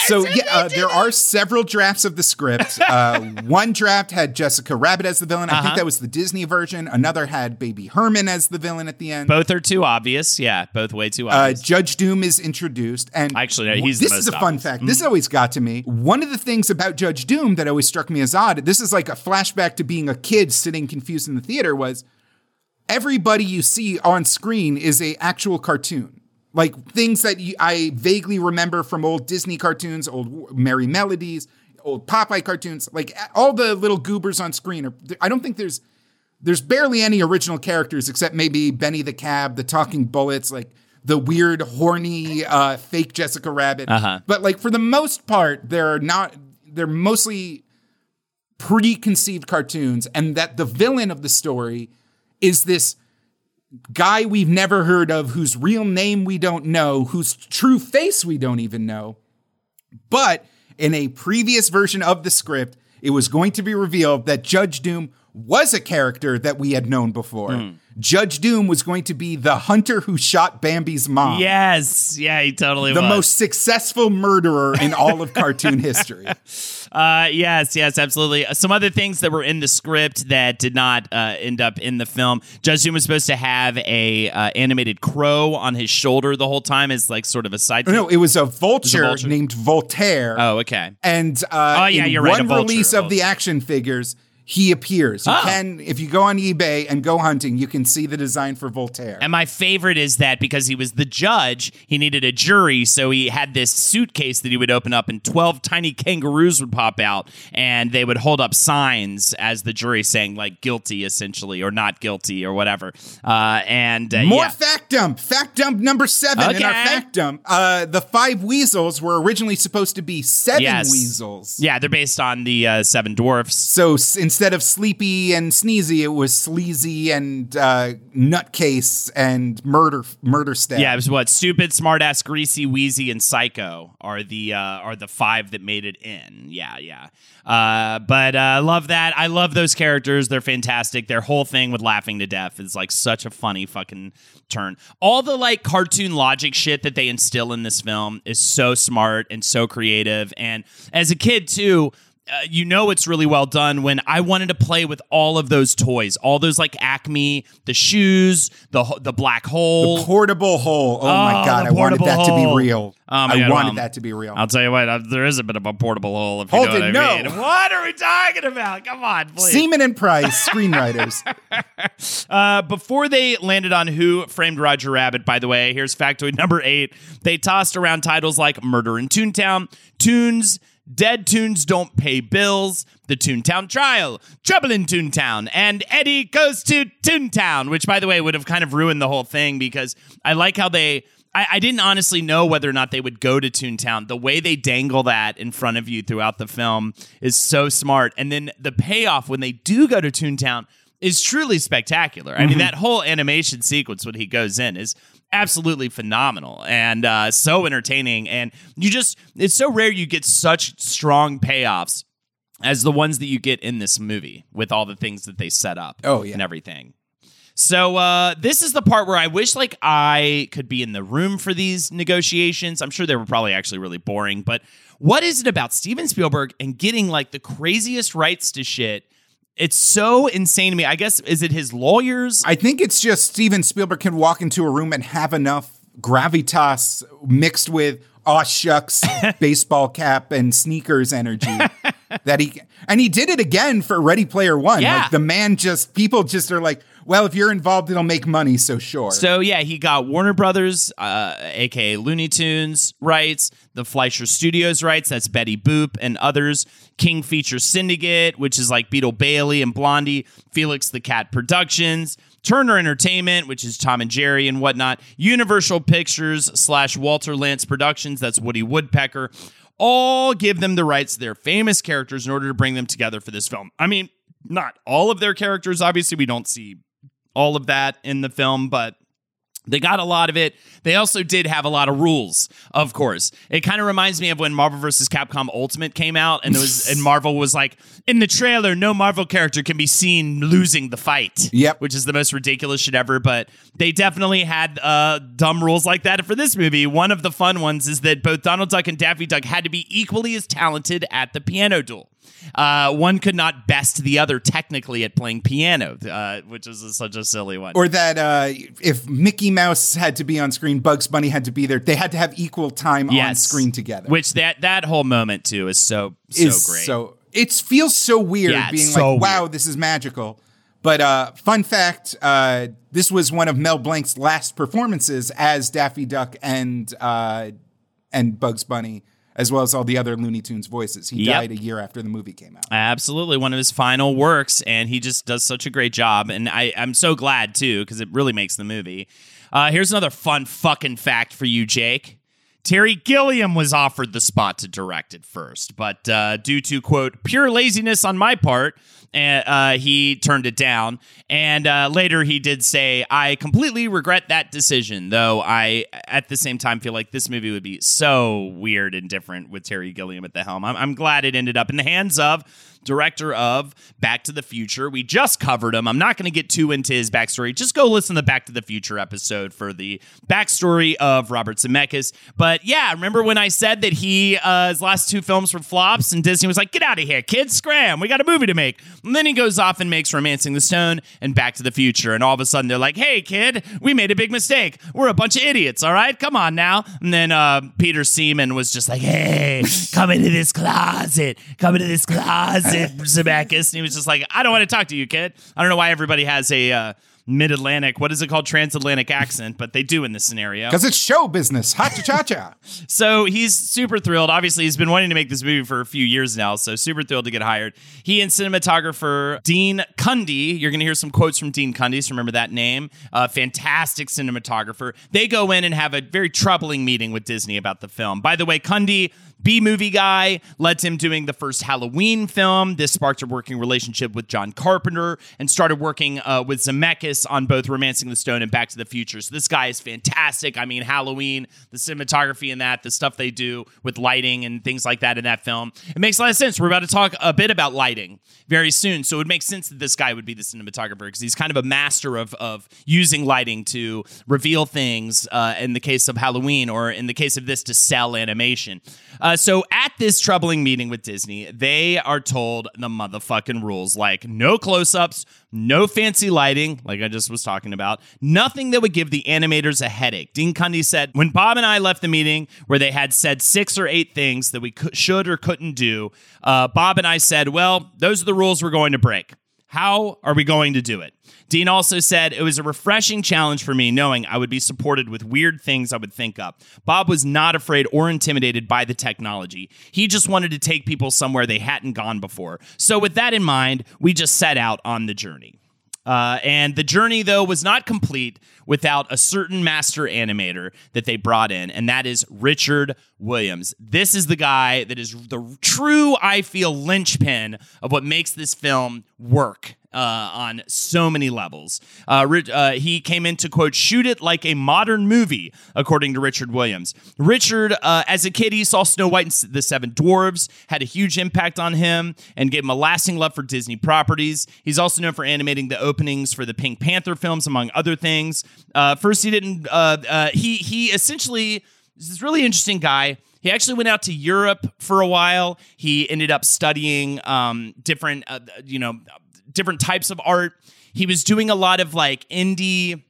So yeah, uh, there are several drafts of the script. Uh, one draft had Jessica Rabbit as the villain. I Uh-huh. think that was the Disney version. Another had Baby Herman as the villain at the end. both are too obvious. Yeah, both way too Uh, obvious. Judge Doom is introduced, and Actually, no, he's the this most is a fun obvious. fact. This always got to me. One of the things about Judge Doom that always struck me as odd. This is like a flashback to being a kid sitting confused in the theater. Was everybody you see on screen is a actual cartoon. Like things that you, I vaguely remember from old Disney cartoons, old Merrie Melodies, old Popeye cartoons. Like all the little goobers on screen are. I don't think there's there's barely any original characters except maybe Benny the Cab, the Talking Bullets, like the weird, horny, uh, fake Jessica Rabbit. Uh-huh. But like for the most part, they're not. They're mostly preconceived cartoons, and that the villain of the story is this guy we've never heard of, whose real name we don't know, whose true face we don't even know. But in a previous version of the script, it was going to be revealed that Judge Doom was a character that we had known before. Hmm. Judge Doom was going to be the hunter who shot Bambi's mom. yes, yeah, he totally The was. most successful murderer in all of cartoon history. Uh, yes, yes, absolutely. Uh, Some other things that were in the script that did not uh, end up in the film. Judge Doom was supposed to have a uh, animated crow on his shoulder the whole time as like sort of a side. No, it was a vulture, vulture? named Voltaire. Oh, okay. And uh, Oh, yeah, in you're right, a one release of the action figures, he appears. You Oh. can, if you go on eBay and go hunting, you can see the design for Voltaire. And my favorite is that because he was the judge, he needed a jury, so he had this suitcase that he would open up, and twelve tiny kangaroos would pop out, and they would hold up signs as the jury saying like guilty, essentially, or not guilty, or whatever. Uh, and uh, More yeah. fact dump. Fact dump number seven in our Okay. fact dump. Uh, the five weasels were originally supposed to be seven Yes. weasels. Yeah, they're based on the uh, Seven Dwarfs. So s- instead of sleepy and sneezy, it was sleazy and uh, nutcase and murder murder stab. Yeah, it was what stupid, smartass, greasy, wheezy, and psycho are the uh, are the five that made it in. Yeah, yeah. Uh, but I uh, love that. I love those characters. They're fantastic. Their whole thing with laughing to death is like such a funny fucking turn. All the like cartoon logic shit that they instill in this film is so smart and so creative. And as a kid too. Uh, you know it's really well done when I wanted to play with all of those toys, all those like Acme, the shoes, the the black hole. Portable hole. Oh, my Oh, god, I wanted that to be real. Oh I God, wanted well, that to be real. I'll tell you what, uh, there is a bit of a portable hole. If Hold you know it, what I no. mean. What are we talking about? Come on, please. Seaman and Price, screenwriters. Uh, before they landed on Who Framed Roger Rabbit, by the way, here's factoid number eight. They tossed around titles like Murder in Toontown, Tunes, Dead Tunes Don't Pay Bills, The Toontown Trial, Trouble in Toontown, and Eddie Goes to Toontown, which, by the way, would have kind of ruined the whole thing because I like how they. I, I didn't honestly know whether or not they would go to Toontown. The way they dangle that in front of you throughout the film is so smart. And then the payoff when they do go to Toontown is truly spectacular. I mean, mm-hmm. that whole animation sequence when he goes in is absolutely phenomenal and uh, so entertaining. And you just, it's so rare you get such strong payoffs as the ones that you get in this movie with all the things that they set up Oh, yeah. and everything. So uh, this is the part where I wish like I could be in the room for these negotiations. I'm sure they were probably actually really boring, but what is it about Steven Spielberg and getting like the craziest rights to shit? It's so insane to me. I guess is it his lawyers? I think it's just Steven Spielberg can walk into a room and have enough gravitas mixed with aw shucks baseball cap and sneakers energy that he and he did it again for Ready Player One. Yeah. Like the man just people just are like, well, if you're involved, it'll make money, so sure. So yeah, he got Warner Brothers, uh, aka Looney Tunes rights, the Fleischer Studios rights, that's Betty Boop and others, King Feature Syndicate, which is like Beetle Bailey and Blondie, Felix the Cat Productions, Turner Entertainment, which is Tom and Jerry and whatnot, Universal Pictures slash Walter Lantz Productions, that's Woody Woodpecker, all give them the rights to their famous characters in order to bring them together for this film. I mean, not all of their characters, obviously, we don't see all of that in the film, but they got a lot of it. They also did have a lot of rules, of course. It kind of reminds me of when Marvel vs. Capcom Ultimate came out, and there was and Marvel was like, in the trailer, no Marvel character can be seen losing the fight. Yep. Which is the most ridiculous shit ever. But they definitely had uh, dumb rules like that for this movie. One of the fun ones is that both Donald Duck and Daffy Duck had to be equally as talented at the piano duel. Uh, one could not best the other technically at playing piano, uh, which is a, such a silly one. or that uh, if Mickey Mouse had to be on screen, Bugs Bunny had to be there. They had to have equal time on screen together. Which that that whole moment too is so so is great. so it feels so weird Yeah, being so like, wow, weird. this is magical. But uh, fun fact, uh, this was one of Mel Blanc's last performances as Daffy Duck and uh, and Bugs Bunny, as well as all the other Looney Tunes voices. He Yep. died a year after the movie came out. Absolutely, one of his final works, and he just does such a great job. And I, I'm so glad too because it really makes the movie. Uh, here's another fun fucking fact for you, Jake. Terry Gilliam was offered the spot to direct it first, but uh, due to quote pure laziness on my part, uh, uh, he turned it down. And uh, later he did say, "I completely regret that decision." Though I, at the same time, feel like this movie would be so weird and different with Terry Gilliam at the helm. I'm, I'm glad it ended up in the hands of director of Back to the Future. We just covered him. I'm not going to get too into his backstory. Just go listen to the Back to the Future episode for the backstory of Robert Zemeckis. But yeah, remember when I said that he uh, his last two films were flops, and Disney was like, "Get out of here, kids! Scram! We got a movie to make." And then he goes off and makes Romancing the Stone and Back to the Future, and all of a sudden they're like, "Hey, kid, we made a big mistake. We're a bunch of idiots. All right, come on now." And then uh, Peter Seaman was just like, "Hey, come into this closet. Come into this closet." Zemeckis, and he was just like, "I don't want to talk to you, kid." I don't know why everybody has a uh, mid-Atlantic, what is it called, transatlantic accent, but they do in this scenario. Because it's show business. Ha cha cha cha. So he's super thrilled. Obviously, he's been wanting to make this movie for a few years now, so super thrilled to get hired. He and cinematographer Dean Cundey, you're going to hear some quotes from Dean Cundey, so remember that name. Uh, fantastic cinematographer. They go in and have a very troubling meeting with Disney about the film. By the way, Cundey, B movie guy, led to him doing the first Halloween film. This sparked a working relationship with John Carpenter and started working uh, with Zemeckis on both Romancing the Stone and Back to the Future. So this guy is fantastic. I mean, Halloween, the cinematography in that, the stuff they do with lighting and things like that in that film. It makes a lot of sense. We're about to talk a bit about lighting very soon. So it would make sense that this guy would be the cinematographer because he's kind of a master of, of using lighting to reveal things uh, in the case of Halloween or in the case of this to sell animation. Uh, so at this troubling meeting with Disney, they are told the motherfucking rules like no close ups, no fancy lighting, like I just was talking about, nothing that would give the animators a headache. Dean Cundey said, When Bob and I left the meeting where they had said six or eight things that we should or couldn't do, uh, Bob and I said, Well, those are the rules we're going to break. How are we going to do it? Dean also said it was a refreshing challenge for me knowing I would be supported with weird things I would think up. Bob was not afraid or intimidated by the technology. He just wanted to take people somewhere they hadn't gone before. So, with that in mind, we just set out on the journey. Uh, and the journey, though, was not complete without a certain master animator that they brought in, and that is Richard Williams. This is the guy that is the true, I feel, linchpin of what makes this film work uh, on so many levels. Uh, uh, he came in to quote, shoot it like a modern movie, according to Richard Williams. Richard, uh, as a kid, he saw Snow White and the Seven Dwarves, had a huge impact on him, and gave him a lasting love for Disney properties. He's also known for animating the openings for the Pink Panther films, among other things. Uh, first, he didn't, uh, he, he essentially is this really interesting guy. He actually went out to Europe for a while. He ended up studying um, different, uh, you know, different types of art. He was doing a lot of like indie,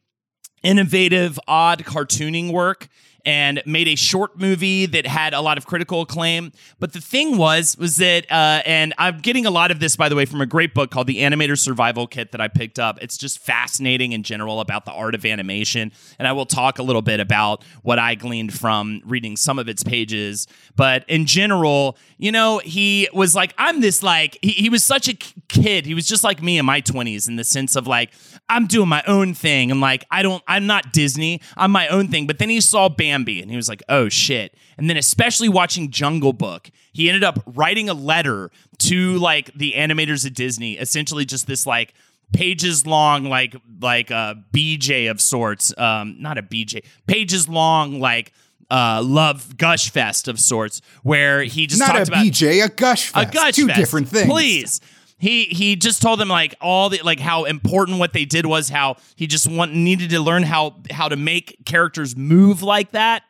innovative, odd cartooning work and made a short movie that had a lot of critical acclaim. But the thing was, was that, uh, and I'm getting a lot of this, by the way, from a great book called The Animator Survival Kit that I picked up. It's just fascinating in general about the art of animation. And I will talk a little bit about what I gleaned from reading some of its pages. But in general, you know, he was like, I'm this like, he, he was such a kid. He was just like me in my 20s in the sense of like, I'm doing my own thing. I'm like, I don't, I'm not Disney. I'm my own thing. But then he saw Bambi and he was like, oh shit. And then, especially watching Jungle Book, he ended up writing a letter to like the animators at Disney, essentially just this like, pages long like like a bj of sorts um not a bj pages long like uh, love gush fest of sorts, where he just not talked a about BJ, a gush fest. a gush two fest. different things. Please. He he just told them like all the like how important what they did was how he just want needed to learn how how to make characters move like that.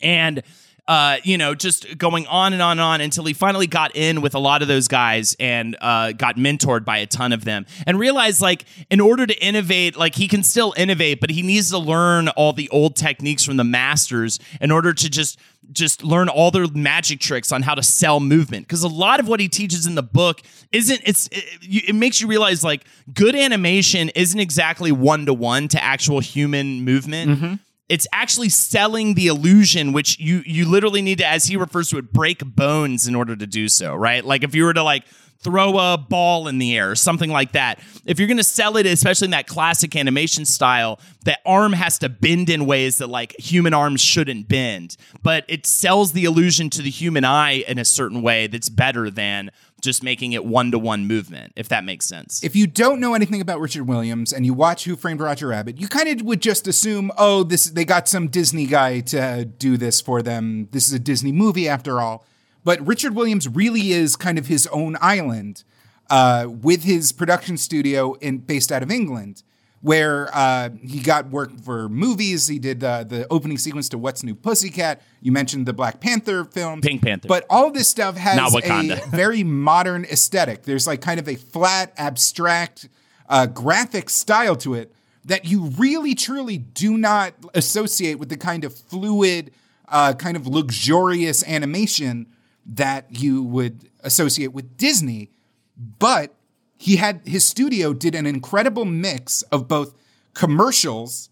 And uh, you know, just going on and on and on until he finally got in with a lot of those guys and uh, got mentored by a ton of them and realized like in order to innovate, like he can still innovate, but he needs to learn all the old techniques from the masters in order to just just learn all their magic tricks on how to sell movement. Because a lot of what he teaches in the book isn't it's it, it makes you realize like good animation isn't exactly one to one to actual human movement it's actually selling the illusion which you you literally need to as he refers to it break bones in order to do so right? Like if you were to like throw a ball in the air or something like that if you're going to sell it especially in that classic animation style the arm has to bend in ways that like human arms shouldn't bend but it sells the illusion to the human eye in a certain way that's better than just making it one-to-one movement if that makes sense If you don't know anything about Richard Williams and you watch Who Framed Roger Rabbit, you kind of would just assume, oh, this they got some Disney guy to do this for them. This is a Disney movie after all. But Richard Williams really is kind of his own island uh, with his production studio in based out of England, where uh, he got work for movies. He did uh, the opening sequence to What's New Pussycat. You mentioned the Black Panther film, Pink Panther. But all this stuff has a very modern aesthetic. There's like kind of a flat, abstract, uh, graphic style to it that you really, truly do not associate with the kind of fluid, uh, kind of luxurious animation that you would associate with Disney. But he had his studio did an incredible mix of both commercials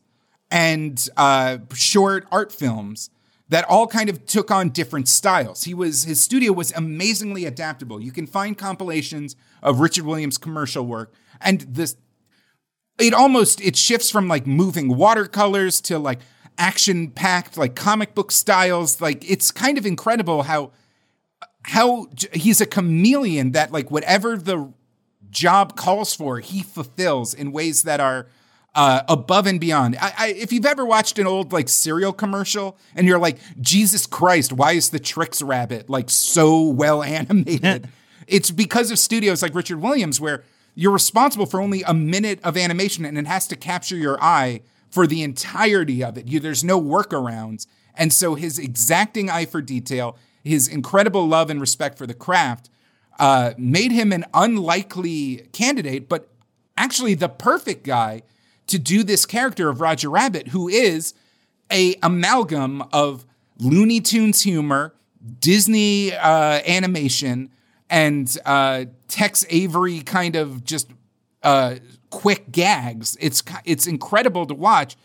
and uh, short art films that all kind of took on different styles. He was his studio was amazingly adaptable. You can find compilations of Richard Williams commercial work and this it almost it shifts from like moving watercolors to like action packed like comic book styles like it's kind of incredible how how he's a chameleon that like whatever the job calls for he fulfills in ways that are uh, above and beyond. I, I, if you've ever watched an old like cereal commercial and you're like, Jesus Christ, why is the Trix rabbit like so well animated? it's because of studios like Richard Williams where you're responsible for only a minute of animation and it has to capture your eye for the entirety of it. You, there's no workarounds. And so his exacting eye for detail, his incredible love and respect for the craft, uh, made him an unlikely candidate, but actually the perfect guy to do this character of Roger Rabbit, who is a amalgam of Looney Tunes humor, Disney uh, animation, and uh, Tex Avery kind of just uh, quick gags. It's it's incredible to watch,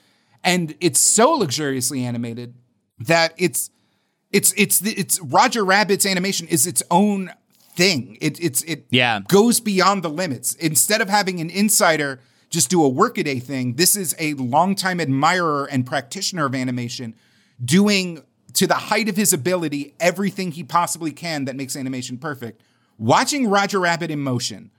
and it's so luxuriously animated that it's it's it's it's Roger Rabbit's animation is its own thing. It it's it yeah. goes beyond the limits. Instead of having an insider just do a workaday thing, this is a longtime admirer and practitioner of animation doing to the height of his ability everything he possibly can that makes animation perfect. Watching Roger Rabbit in motion,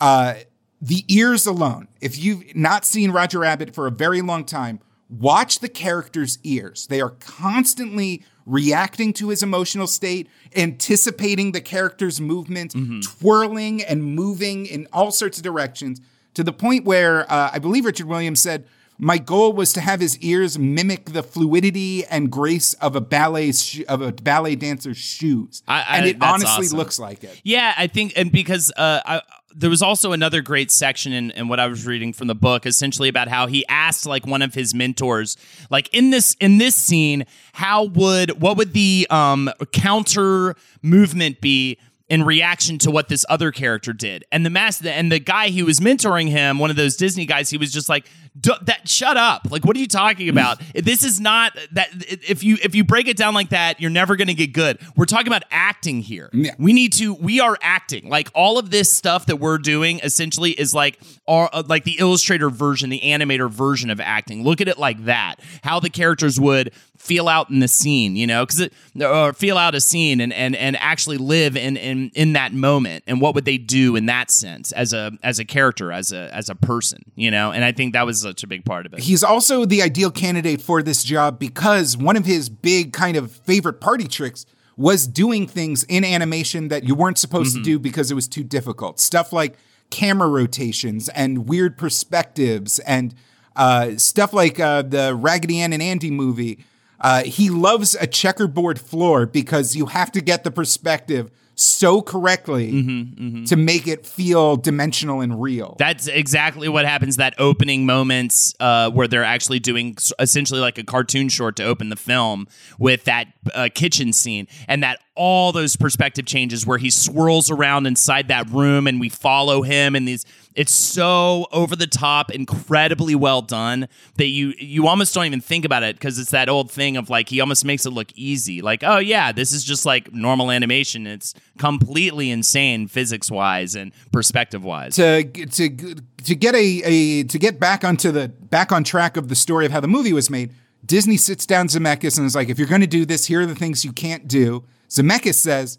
uh, the ears alone, if you've not seen Roger Rabbit for a very long time, watch the character's ears. They are constantly reacting to his emotional state, anticipating the character's movements, mm-hmm. twirling and moving in all sorts of directions to the point where uh, I believe Richard Williams said, my goal was to have his ears mimic the fluidity and grace of a ballet sh- of a ballet dancer's shoes, I, I, and it honestly awesome. looks like it. Yeah, I think, and because uh, I, there was also another great section in, in what I was reading from the book, essentially about how he asked like one of his mentors, like in this in this scene, how would what would the um, counter movement be in reaction to what this other character did. And the master and the guy who was mentoring him, one of those Disney guys, he was just like, that shut up. Like what are you talking about? this is not that if you if you break it down like that, you're never going to get good. We're talking about acting here. Yeah. We need to we are acting. Like all of this stuff that we're doing essentially is like our uh, like the illustrator version, the animator version of acting. Look at it like that. How the characters would feel out in the scene, you know, because it or feel out a scene and and and actually live in in in that moment. And what would they do in that sense as a as a character, as a as a person, you know? And I think that was such a big part of it. He's also the ideal candidate for this job because one of his big kind of favorite party tricks was doing things in animation that you weren't supposed mm-hmm. to do because it was too difficult. Stuff like camera rotations and weird perspectives and uh, stuff like uh, the Raggedy Ann and Andy movie. Uh, he loves a checkerboard floor because you have to get the perspective so correctly mm-hmm, mm-hmm. to make it feel dimensional and real. That's exactly what happens. That opening moments uh, where they're actually doing essentially like a cartoon short to open the film with that uh, kitchen scene and that all those perspective changes where he swirls around inside that room and we follow him and these it's so over the top incredibly well done that you you almost don't even think about it because it's that old thing of like he almost makes it look easy. Like oh yeah this is just like normal animation. It's completely insane physics wise and perspective wise to to to get a, a to get back onto the back on track of the story of how the movie was made Disney sits down Zemeckis and is like if you're going to do this here are the things you can't do. Zemeckis says,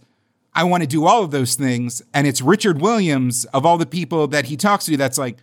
I want to do all of those things. And it's Richard Williams, of all the people that he talks to, that's like,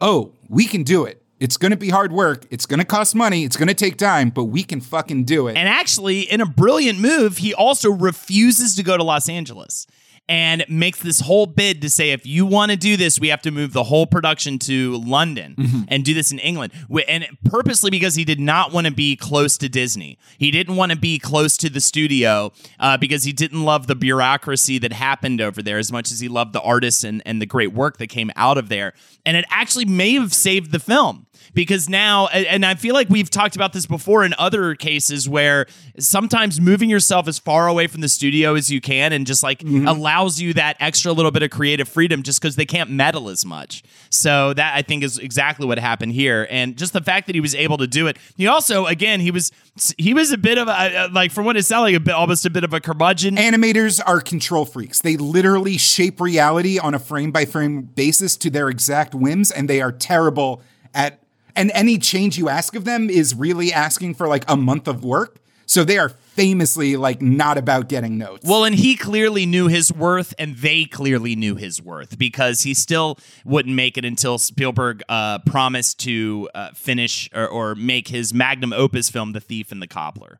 oh, we can do it. It's going to be hard work. It's going to cost money. It's going to take time, but we can fucking do it. And actually, in a brilliant move, he also refuses to go to Los Angeles and makes this whole bid to say if you want to do this, we have to move the whole production to London mm-hmm. and do this in England. And purposely because he did not want to be close to Disney. He didn't want to be close to the studio uh, because he didn't love the bureaucracy that happened over there as much as he loved the artists and, and the great work that came out of there. And it actually may have saved the film because now, and I feel like we've talked about this before in other cases where sometimes moving yourself as far away from the studio as you can and just like mm-hmm. allows you that extra little bit of creative freedom just because they can't meddle as much. So that I think is exactly what happened here. And just the fact that he was able to do it. He also, again, he was he was a bit of a like from what it sounded like a bit almost a bit of a curmudgeon. Animators are control freaks. They literally shape reality on a frame by frame basis to their exact whims, and they are terrible at and any change you ask of them is really asking for like a month of work. So they are famously like not about getting notes. Well, and he clearly knew his worth, and they clearly knew his worth because he still wouldn't make it until Spielberg uh, promised to uh, finish or, or make his magnum opus film, The Thief and the Cobbler.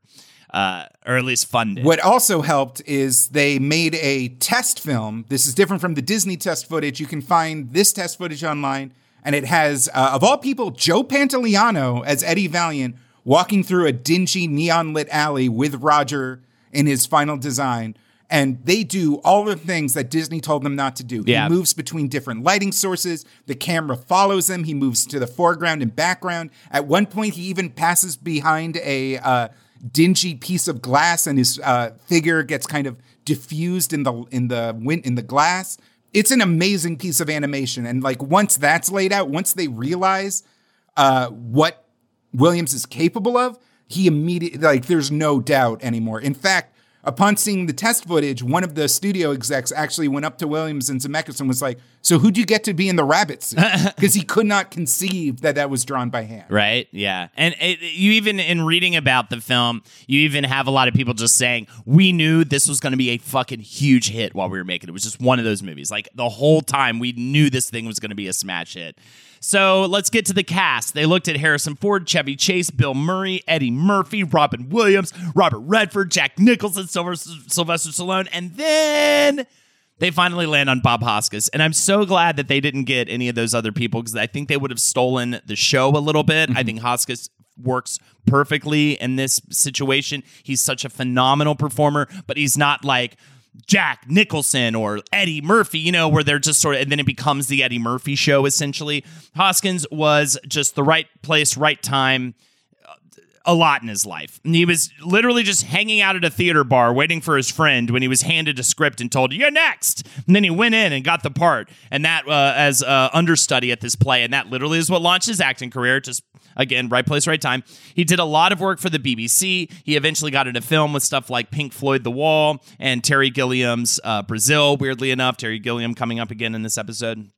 Uh, or at least fund it. What also helped is they made a test film. This is different from the Disney test footage. You can find this test footage online, and it has, uh, of all people, Joe Pantoliano as Eddie Valiant walking through a dingy neon lit alley with Roger in his final design. And they do all the things that Disney told them not to do. Yeah. He moves between different lighting sources. The camera follows him. He moves to the foreground and background. At one point, he even passes behind a uh, dingy piece of glass, and his uh, figure gets kind of diffused in the in the in the glass. It's an amazing piece of animation, and like once that's laid out, once they realize uh, what Williams is capable of, he immediately like there's no doubt anymore. In fact, upon seeing the test footage, one of the studio execs actually went up to Williams and Zemeckis and was like, "So who'd you get to be in the rabbit suit?" Because he could not conceive that that was drawn by hand. Right. Yeah. And it, you even in reading about the film, you even have a lot of people just saying, we knew this was going to be a fucking huge hit while we were making it. It was just one of those movies. Like the whole time, we knew this thing was going to be a smash hit. So let's get to the cast. They looked at Harrison Ford, Chevy Chase, Bill Murray, Eddie Murphy, Robin Williams, Robert Redford, Jack Nicholson, Sylvester, Sylvester Stallone, and then they finally land on Bob Hoskins. And I'm so glad that they didn't get any of those other people because I think they would have stolen the show a little bit. I mm-hmm. think Hoskins works perfectly in this situation. He's such a phenomenal performer, but he's not like Jack Nicholson or Eddie Murphy, you know, where they're just sort of, and then it becomes the Eddie Murphy show essentially. Hoskins was just the right place, right time a lot in his life. And he was literally just hanging out at a theater bar waiting for his friend when he was handed a script and told, You're next. And then he went in and got the part. And that uh, as uh, understudy at this play. And that literally is what launched his acting career. Just again, right place, right time. He did a lot of work for the BBC. He eventually got into film with stuff like Pink Floyd The Wall and Terry Gilliam's uh, Brazil, weirdly enough. Terry Gilliam coming up again in this episode.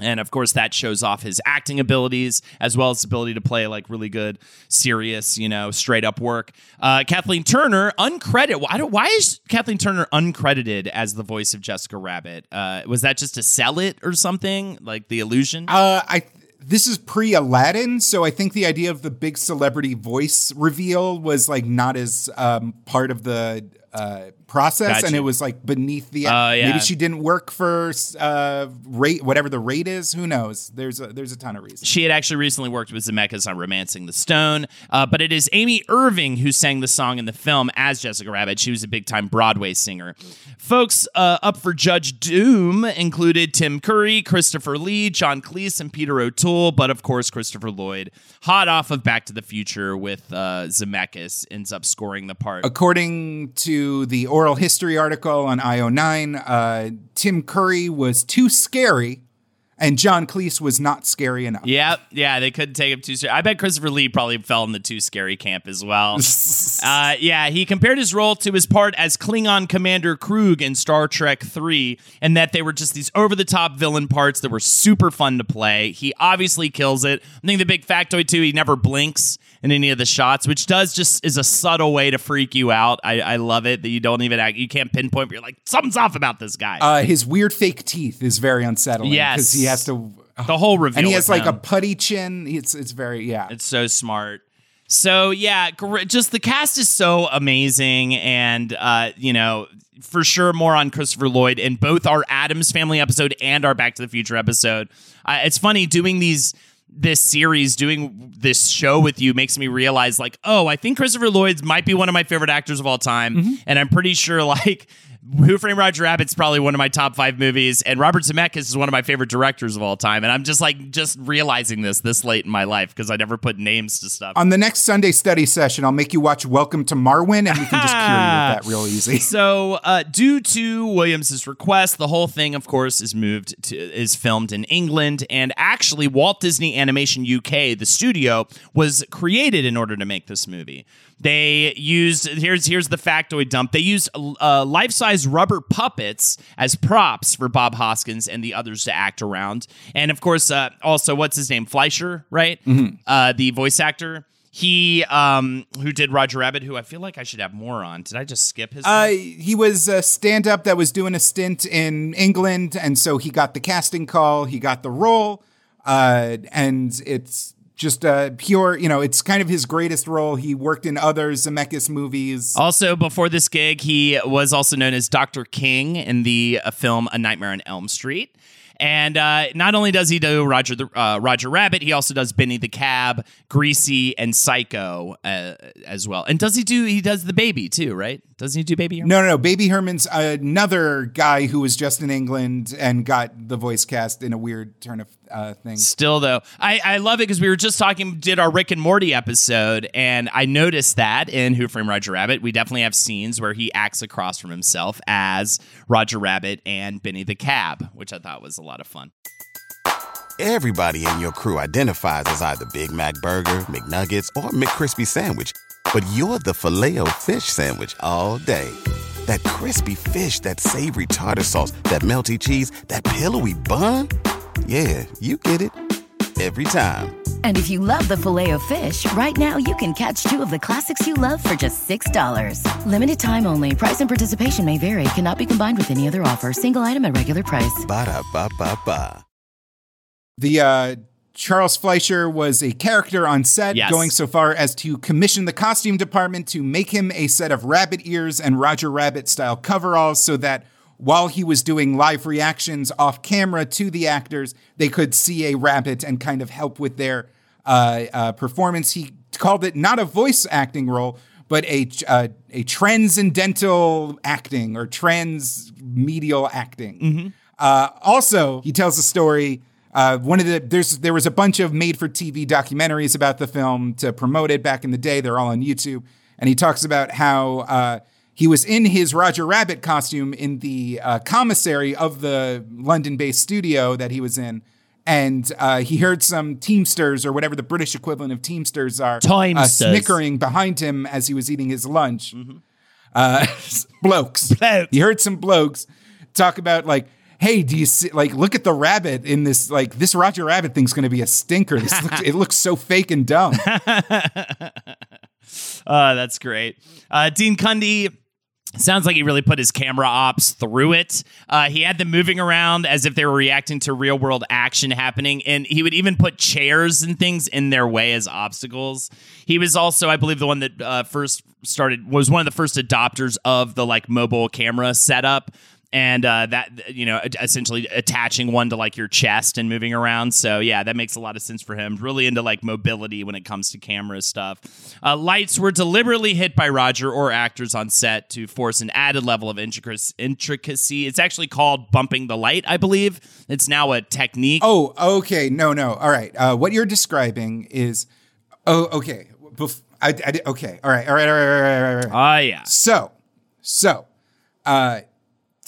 And of course, that shows off his acting abilities as well as ability to play like really good, serious, you know, straight up work. Uh, Kathleen Turner, uncredited. I don't, why is Kathleen Turner uncredited as the voice of Jessica Rabbit? Uh, was that just to sell it or something? Like the illusion? Uh, I this is pre Aladdin, so I think the idea of the big celebrity voice reveal was like not as um, part of the uh, process, Gotcha. and it was like beneath the. Oh, yeah. Maybe she didn't work for uh, rate, whatever the rate is. Who knows? There's a, there's a ton of reasons. She had actually recently worked with Zemeckis on *Romancing the Stone*, uh, but it is Amy Irving who sang the song in the film as Jessica Rabbit. She was a big time Broadway singer. Folks uh, up for Judge Doom included Tim Curry, Christopher Lee, John Cleese, and Peter O'Toole, but of course Christopher Lloyd, hot off of *Back to the Future* with uh, Zemeckis, ends up scoring the part. According to the oral history article on IO9, uh, Tim Curry was too scary, and John Cleese was not scary enough. Yep, yeah, they couldn't take him too serious. I bet Christopher Lee probably fell in the too scary camp as well. uh, yeah, he compared his role to his part as Klingon Commander Kruge in Star Trek 3, and that they were just these over the top villain parts that were super fun to play. He obviously kills it. I think the big factoid, too, he never blinks in any of the shots, which does just is a subtle way to freak you out. I, I love it that you don't even act, you can't pinpoint, but you're like, something's off about this guy. Uh, his weird fake teeth is very unsettling. Yes. he has to. the whole reveal. and he has like him. a putty chin. It's it's very yeah. It's so smart. So yeah, just the cast is so amazing, and uh, you know, for sure, more on Christopher Lloyd in both our Addams Family episode and our Back to the Future episode. Uh, it's funny doing these this series, doing this show with you makes me realize, like, oh, I think Christopher Lloyd's might be one of my favorite actors of all time, and I'm pretty sure, like. Who Framed Roger Rabbit's probably one of my top five movies, and Robert Zemeckis is one of my favorite directors of all time. And I'm just like just realizing this this late in my life because I never put names to stuff. On the next Sunday study session, I'll make you watch Welcome to Marwen, and we can just cure you with that real easy. So, uh, due to Williams's request, the whole thing, of course, is moved to is filmed in England, and actually, Walt Disney Animation UK, the studio, was created in order to make this movie. They used here's here's the factoid dump. They used uh, life size rubber puppets as props for Bob Hoskins and the others to act around, and of course, uh, also what's his name, Fleischer, right? Uh, the voice actor he um who did Roger Rabbit, who I feel like I should have more on. Did I just skip his? Uh, he was a stand up that was doing a stint in England. And so he got the casting call, he got the role. Uh, and it's just a pure, you know, it's kind of his greatest role. He worked in other Zemeckis movies. Also, before this gig, he was also known as Dr. King in the uh, film A Nightmare on Elm Street. And uh, not only does he do Roger the uh, Roger Rabbit, he also does Benny the Cab, Greasy, and Psycho uh, as well. And does he do? He does the Baby too, right? Doesn't he do Baby? Herman? No, no, no. Baby Herman's another guy who was just in England and got the voice cast in a weird turn of uh, thing. Still, though, I, I love it because we were just talking, did our Rick and Morty episode, and I noticed that in Who Framed Roger Rabbit, we definitely have scenes where he acts across from himself as Roger Rabbit and Benny the Cab, which I thought was a lot of fun. Everybody in your crew identifies as either Big Mac Burger, McNuggets, or McCrispy Sandwich, but you're the filet fish Sandwich all day. That crispy fish, that savory tartar sauce, that melty cheese, that pillowy bun. Yeah, you get it every time. And if you love the Filet-O-Fish, right now you can catch two of the classics you love for just $6. Limited time only. Price and participation may vary. Cannot be combined with any other offer. Single item at regular price. Ba da ba ba ba. The uh, Charles Fleischer was a character on set, Yes. going so far as to commission the costume department to make him a set of rabbit ears and Roger Rabbit style coveralls so that while he was doing live reactions off camera to the actors, they could see a rabbit and kind of help with their uh, uh, performance. He called it not a voice acting role, but a uh, a transcendental acting or transmedial acting. Uh, also, he tells a story. Uh, one of the there's there was a bunch of made for TV documentaries about the film to promote it back in the day. They're all on YouTube, and he talks about how uh, he was in his Roger Rabbit costume in the uh, commissary of the London-based studio that he was in. And uh, he heard some Teamsters or whatever the British equivalent of Teamsters are, uh, snickering behind him as he was eating his lunch. Uh, blokes. Blokes. He heard some blokes talk about like, hey, do you see like look at the rabbit in this like this Roger Rabbit thing's going to be a stinker. This looks, it looks so fake and dumb. Uh, that's great. Uh, Dean Cundey. Sounds like he really put his camera ops through it. Uh, he had them moving around as if they were reacting to real world action happening, and he would even put chairs and things in their way as obstacles. He was also, I believe, the one that uh, first started was one of the first adopters of the like mobile camera setup, and uh, that you know essentially attaching one to like your chest and moving around. So yeah, that makes a lot of sense for him. Really into like mobility when it comes to camera stuff. Uh, lights were deliberately hit by Roger or actors on set to force an added level of intricacy. It's actually called bumping the light, I believe. It's now a technique. Oh, okay. No, no. All right. Uh, what you're describing is, oh, okay. Bef- I, I okay. All right. All right. All right. All right. All right. All right. Ah, yeah. So, so, uh,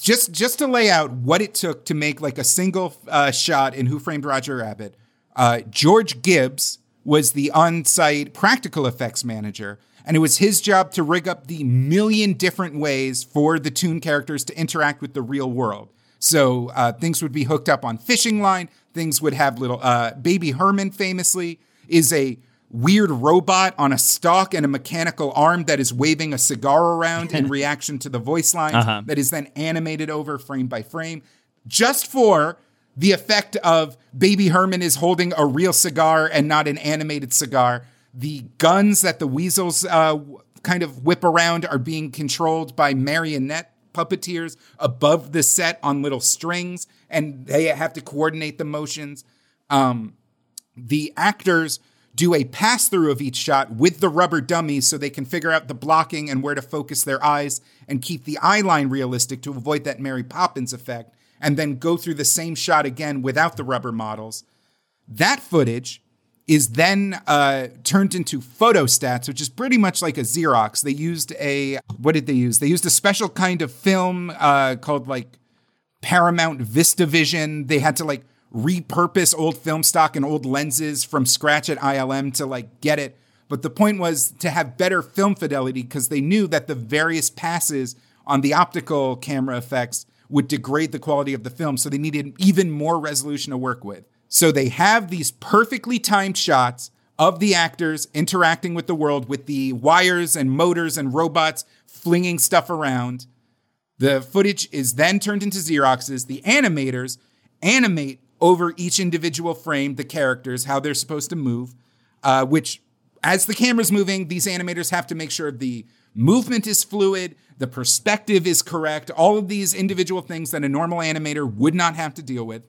just just to lay out what it took to make like a single uh, shot in Who Framed Roger Rabbit, uh, George Gibbs was the on-site practical effects manager, and it was his job to rig up the million different ways for the Toon characters to interact with the real world. So uh, things would be hooked up on fishing line. Things would have little. Uh, Baby Herman famously is a weird robot on a stalk and a mechanical arm that is waving a cigar around in reaction to the voice lines that is then animated over frame by frame just for the effect of baby herman is holding a real cigar and not an animated cigar. The guns that the weasels uh, kind of whip around are being controlled by marionette puppeteers above the set on little strings and they have to coordinate the motions. Um, the actors do a pass through of each shot with the rubber dummies so they can figure out the blocking and where to focus their eyes and keep the eye line realistic to avoid that Mary Poppins effect, and then go through the same shot again without the rubber models. That footage is then uh, turned into photostats, which is pretty much like a Xerox. They used a, what did they use? They used a special kind of film uh, called like Paramount VistaVision. They had to like repurpose old film stock and old lenses from scratch at ILM to like get it. But the point was to have better film fidelity because they knew that the various passes on the optical camera effects would degrade the quality of the film. So they needed even more resolution to work with. So they have these perfectly timed shots of the actors interacting with the world with the wires and motors and robots flinging stuff around. The footage is then turned into Xeroxes. The animators animate over each individual frame the characters, how they're supposed to move, uh, which, as the camera's moving, these animators have to make sure the movement is fluid, the perspective is correct, all of these individual things that a normal animator would not have to deal with.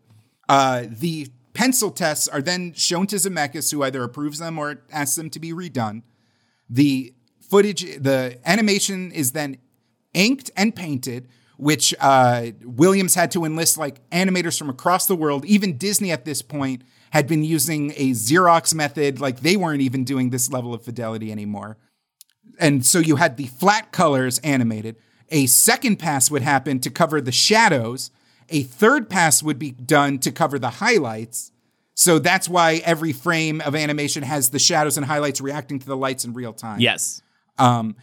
Uh, the pencil tests are then shown to Zemeckis, who either approves them or asks them to be redone. The footage, the animation is then inked and painted, which uh, Williams had to enlist like animators from across the world. Even Disney at this point had been using a Xerox method, like they weren't even doing this level of fidelity anymore. And so you had the flat colors animated. A second pass would happen to cover the shadows. A third pass would be done to cover the highlights. So that's why every frame of animation has the shadows and highlights reacting to the lights in real time. Yes. Um,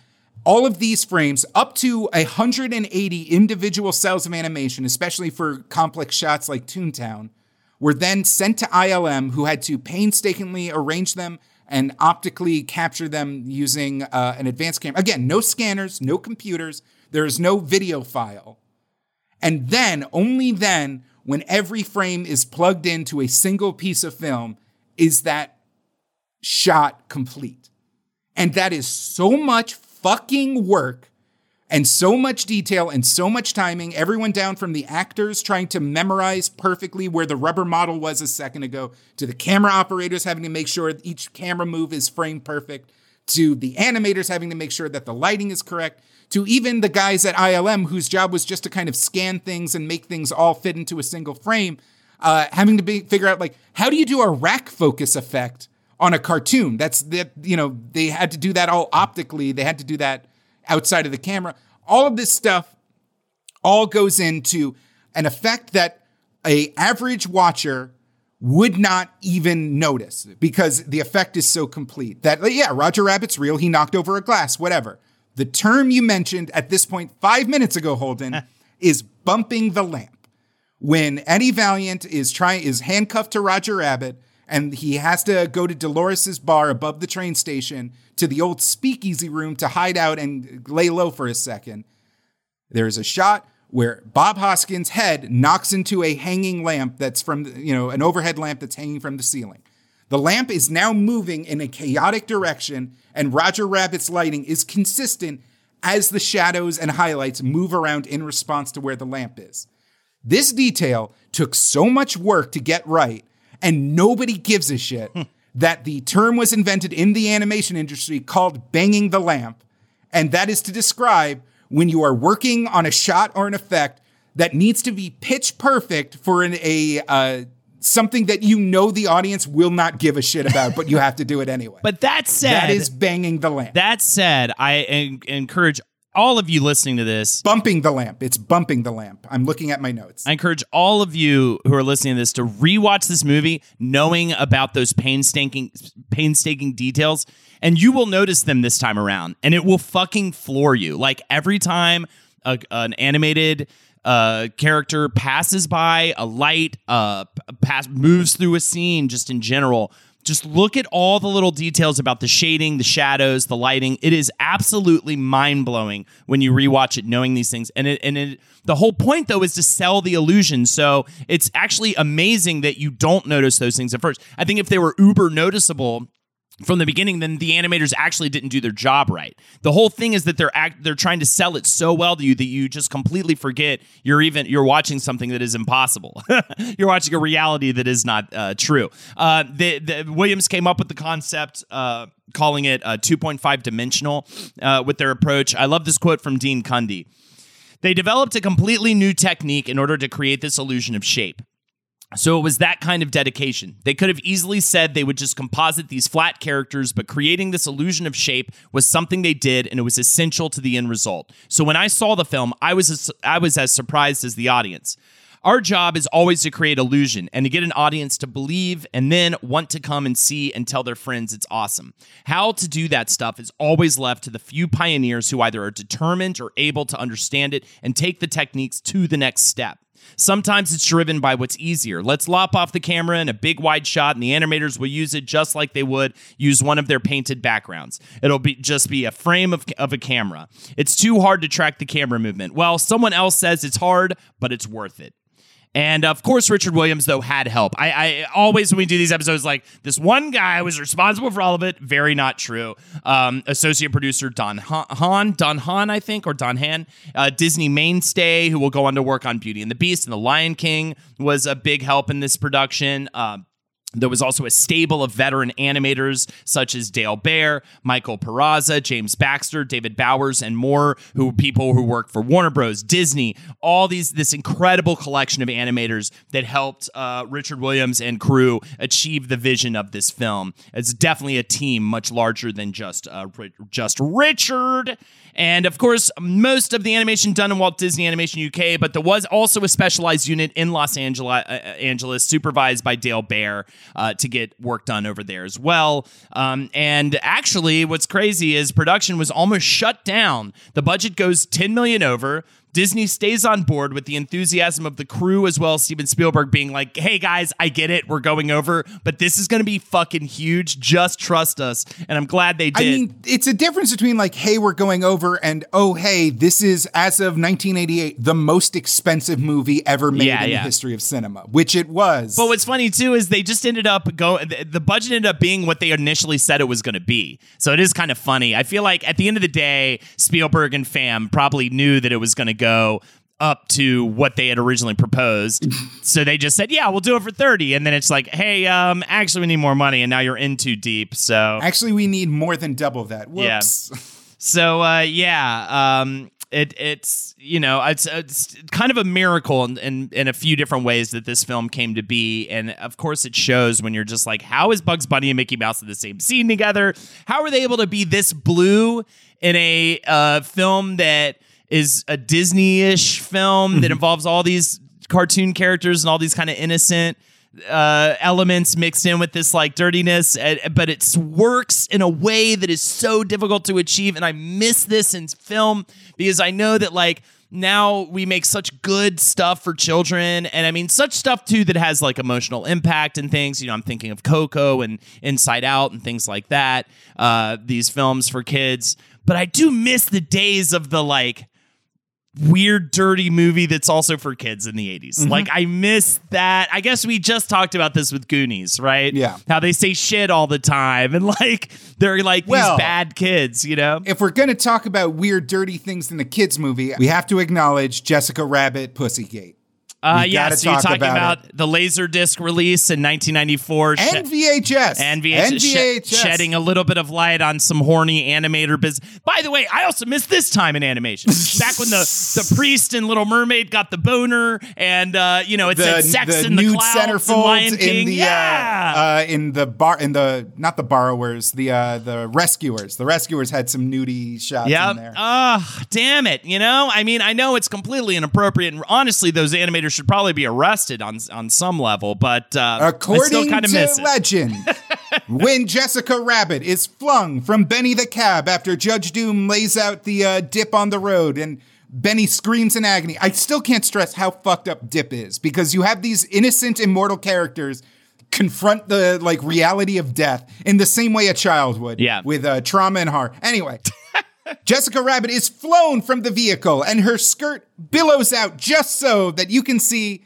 all of these frames, up to 180 individual cells of animation, especially for complex shots like Toontown, were then sent to ILM, who had to painstakingly arrange them and optically capture them using uh, an advanced camera. Again, no scanners, no computers, there is no video file. And then, only then, when every frame is plugged into a single piece of film, is that shot complete. And that is so much fucking work and so much detail and so much timing. Everyone down from the actors trying to memorize perfectly where the rubber model was a second ago, to the camera operators having to make sure each camera move is frame perfect, to the animators having to make sure that the lighting is correct, to even the guys at ILM whose job was just to kind of scan things and make things all fit into a single frame, uh, having to be, figure out like how do you do a rack focus effect on a cartoon. That's that you know they had to do that all optically. They had to do that outside of the camera. All of this stuff all goes into an effect that a average watcher would not even notice because the effect is so complete that yeah, Roger Rabbit's real. He knocked over a glass, whatever. The term you mentioned at this point five minutes ago, Holden, is bumping the lamp. When Eddie Valiant is trying is handcuffed to Roger Rabbit and he has to go to Dolores's bar above the train station to the old speakeasy room to hide out and lay low for a second. There's a shot where Bob Hoskins' head knocks into a hanging lamp that's from, you know, an overhead lamp that's hanging from the ceiling. The lamp is now moving in a chaotic direction, and Roger Rabbit's lighting is consistent as the shadows and highlights move around in response to where the lamp is. This detail took so much work to get right and nobody gives a shit that the term was invented in the animation industry called banging the lamp. And that is to describe when you are working on a shot or an effect that needs to be pitch perfect for an, a, uh, something that you know the audience will not give a shit about, but you have to do it anyway. But that said, that is banging the lamp. That said, I en- encourage all of you listening to this. bumping the lamp. It's bumping the lamp. I'm looking at my notes. I encourage all of you who are listening to this to rewatch this movie, knowing about those painstaking, painstaking details, and you will notice them this time around, and it will fucking floor you. Like every time a, an animated uh, character passes by a light, uh, pass moves through a scene, just in general. Just look at all the little details about the shading, the shadows, the lighting. It is absolutely mind blowing when you rewatch it, knowing these things. And it, and it, the whole point though is to sell the illusion. So it's actually amazing that you don't notice those things at first. I think if they were uber noticeable from the beginning, then the animators actually didn't do their job right. The whole thing is that they're act they're trying to sell it so well to you that you just completely forget you're even you're watching something that is impossible. you're watching a reality that is not uh, true. Uh, the, the Williams came up with the concept. Uh, calling it uh, 2.5 dimensional uh, with their approach. I love this quote from Dean Cundey. They developed a completely new technique in order to create this illusion of shape. So it was that kind of dedication. They could have easily said they would just composite these flat characters, but creating this illusion of shape was something they did and it was essential to the end result. So when I saw the film, I was as, I was as surprised as the audience. Our job is always to create illusion and to get an audience to believe and then want to come and see and tell their friends it's awesome. How to do that stuff is always left to the few pioneers who either are determined or able to understand it and take the techniques to the next step. Sometimes it's driven by what's easier. Let's lop off the camera in a big wide shot, and the animators will use it just like they would use one of their painted backgrounds. It'll be just be a frame of, of a camera. It's too hard to track the camera movement. Well, someone else says it's hard, but it's worth it. And of course, Richard Williams, though, had help. I, I, always, when we do these episodes, like this one guy was responsible for all of it. Very not true. Um, associate producer Don Hahn, Don Hahn, I think, or Don Hahn, uh, Disney mainstay, who will go on to work on Beauty and the Beast and The Lion King, was a big help in this production. Uh, there was also a stable of veteran animators such as Dale Baer, Michael Peraza, James Baxter, David Bowers, and more who people who work for Warner Bros, Disney, all these this incredible collection of animators that helped uh, Richard Williams and crew achieve the vision of this film. It's definitely a team much larger than just uh, just Richard. And of course, most of the animation done in Walt Disney Animation UK, but there was also a specialized unit in Los Angeles, uh, Angeles supervised by Dale Baer uh, to get work done over there as well. Um, and actually, what's crazy is production was almost shut down. The budget goes 10 million over. Disney stays on board with the enthusiasm of the crew as well as Steven Spielberg being like, hey guys, I get it. We're going over, but this is going to be fucking huge. Just trust us. And I'm glad they did. I mean, it's a difference between like, hey, we're going over and oh, hey, this is, as of 1988, the most expensive movie ever made yeah, in yeah. the history of cinema, which it was. But what's funny too is they just ended up go, the budget ended up being what they initially said it was going to be. So it is kind of funny. I feel like at the end of the day, Spielberg and fam probably knew that it was going to go up to what they had originally proposed. so they just said, "Yeah, we'll do it for 30." And then it's like, "Hey, um actually we need more money and now you're in too deep." So Actually, we need more than double that. Whoops. Yeah. So uh yeah, um it, it's you know it's, it's kind of a miracle in, in, in a few different ways that this film came to be and of course it shows when you're just like how is bugs bunny and mickey mouse in the same scene together how are they able to be this blue in a uh, film that is a Disney-ish film that mm-hmm. involves all these cartoon characters and all these kind of innocent uh, elements mixed in with this like dirtiness, but it works in a way that is so difficult to achieve. And I miss this in film because I know that like now we make such good stuff for children and i mean such stuff too that has like emotional impact and things you know i'm thinking of coco and inside out and things like that uh, these films for kids but i do miss the days of the like weird dirty movie that's also for kids in the 80s. Mm-hmm. Like I miss that. I guess we just talked about this with Goonies, right? Yeah. How they say shit all the time and like they're like well, these bad kids, you know? If we're going to talk about weird dirty things in the kids movie, we have to acknowledge Jessica Rabbit Pussygate. Uh, yeah, so you're talking about, about the Laserdisc release in 1994. And VHS. And VHS. And VHS. Sh- shedding a little bit of light on some horny animator business. By the way, I also missed this time in animation. Back when the, the priest and Little Mermaid got the boner and, uh, you know, it the, said sex the in the clouds and Lion King. In the, uh, yeah. Uh, in the bar, in the, not the borrowers, the, uh, the rescuers. The rescuers had some nudie shots yep. in there. Oh, damn it. You know, I mean, I know it's completely inappropriate. And honestly, those animators should probably be arrested on on some level, but uh, still kind of miss it according to legend, when Jessica Rabbit is flung from Benny the Cab after Judge Doom lays out the uh, dip on the road and Benny screams in agony. I still can't stress how fucked up Dip is because you have these innocent, immortal characters confront the like reality of death in the same way a child would. Yeah. With uh, trauma and horror. Anyway. Jessica Rabbit is flown from the vehicle and her skirt billows out just so that you can see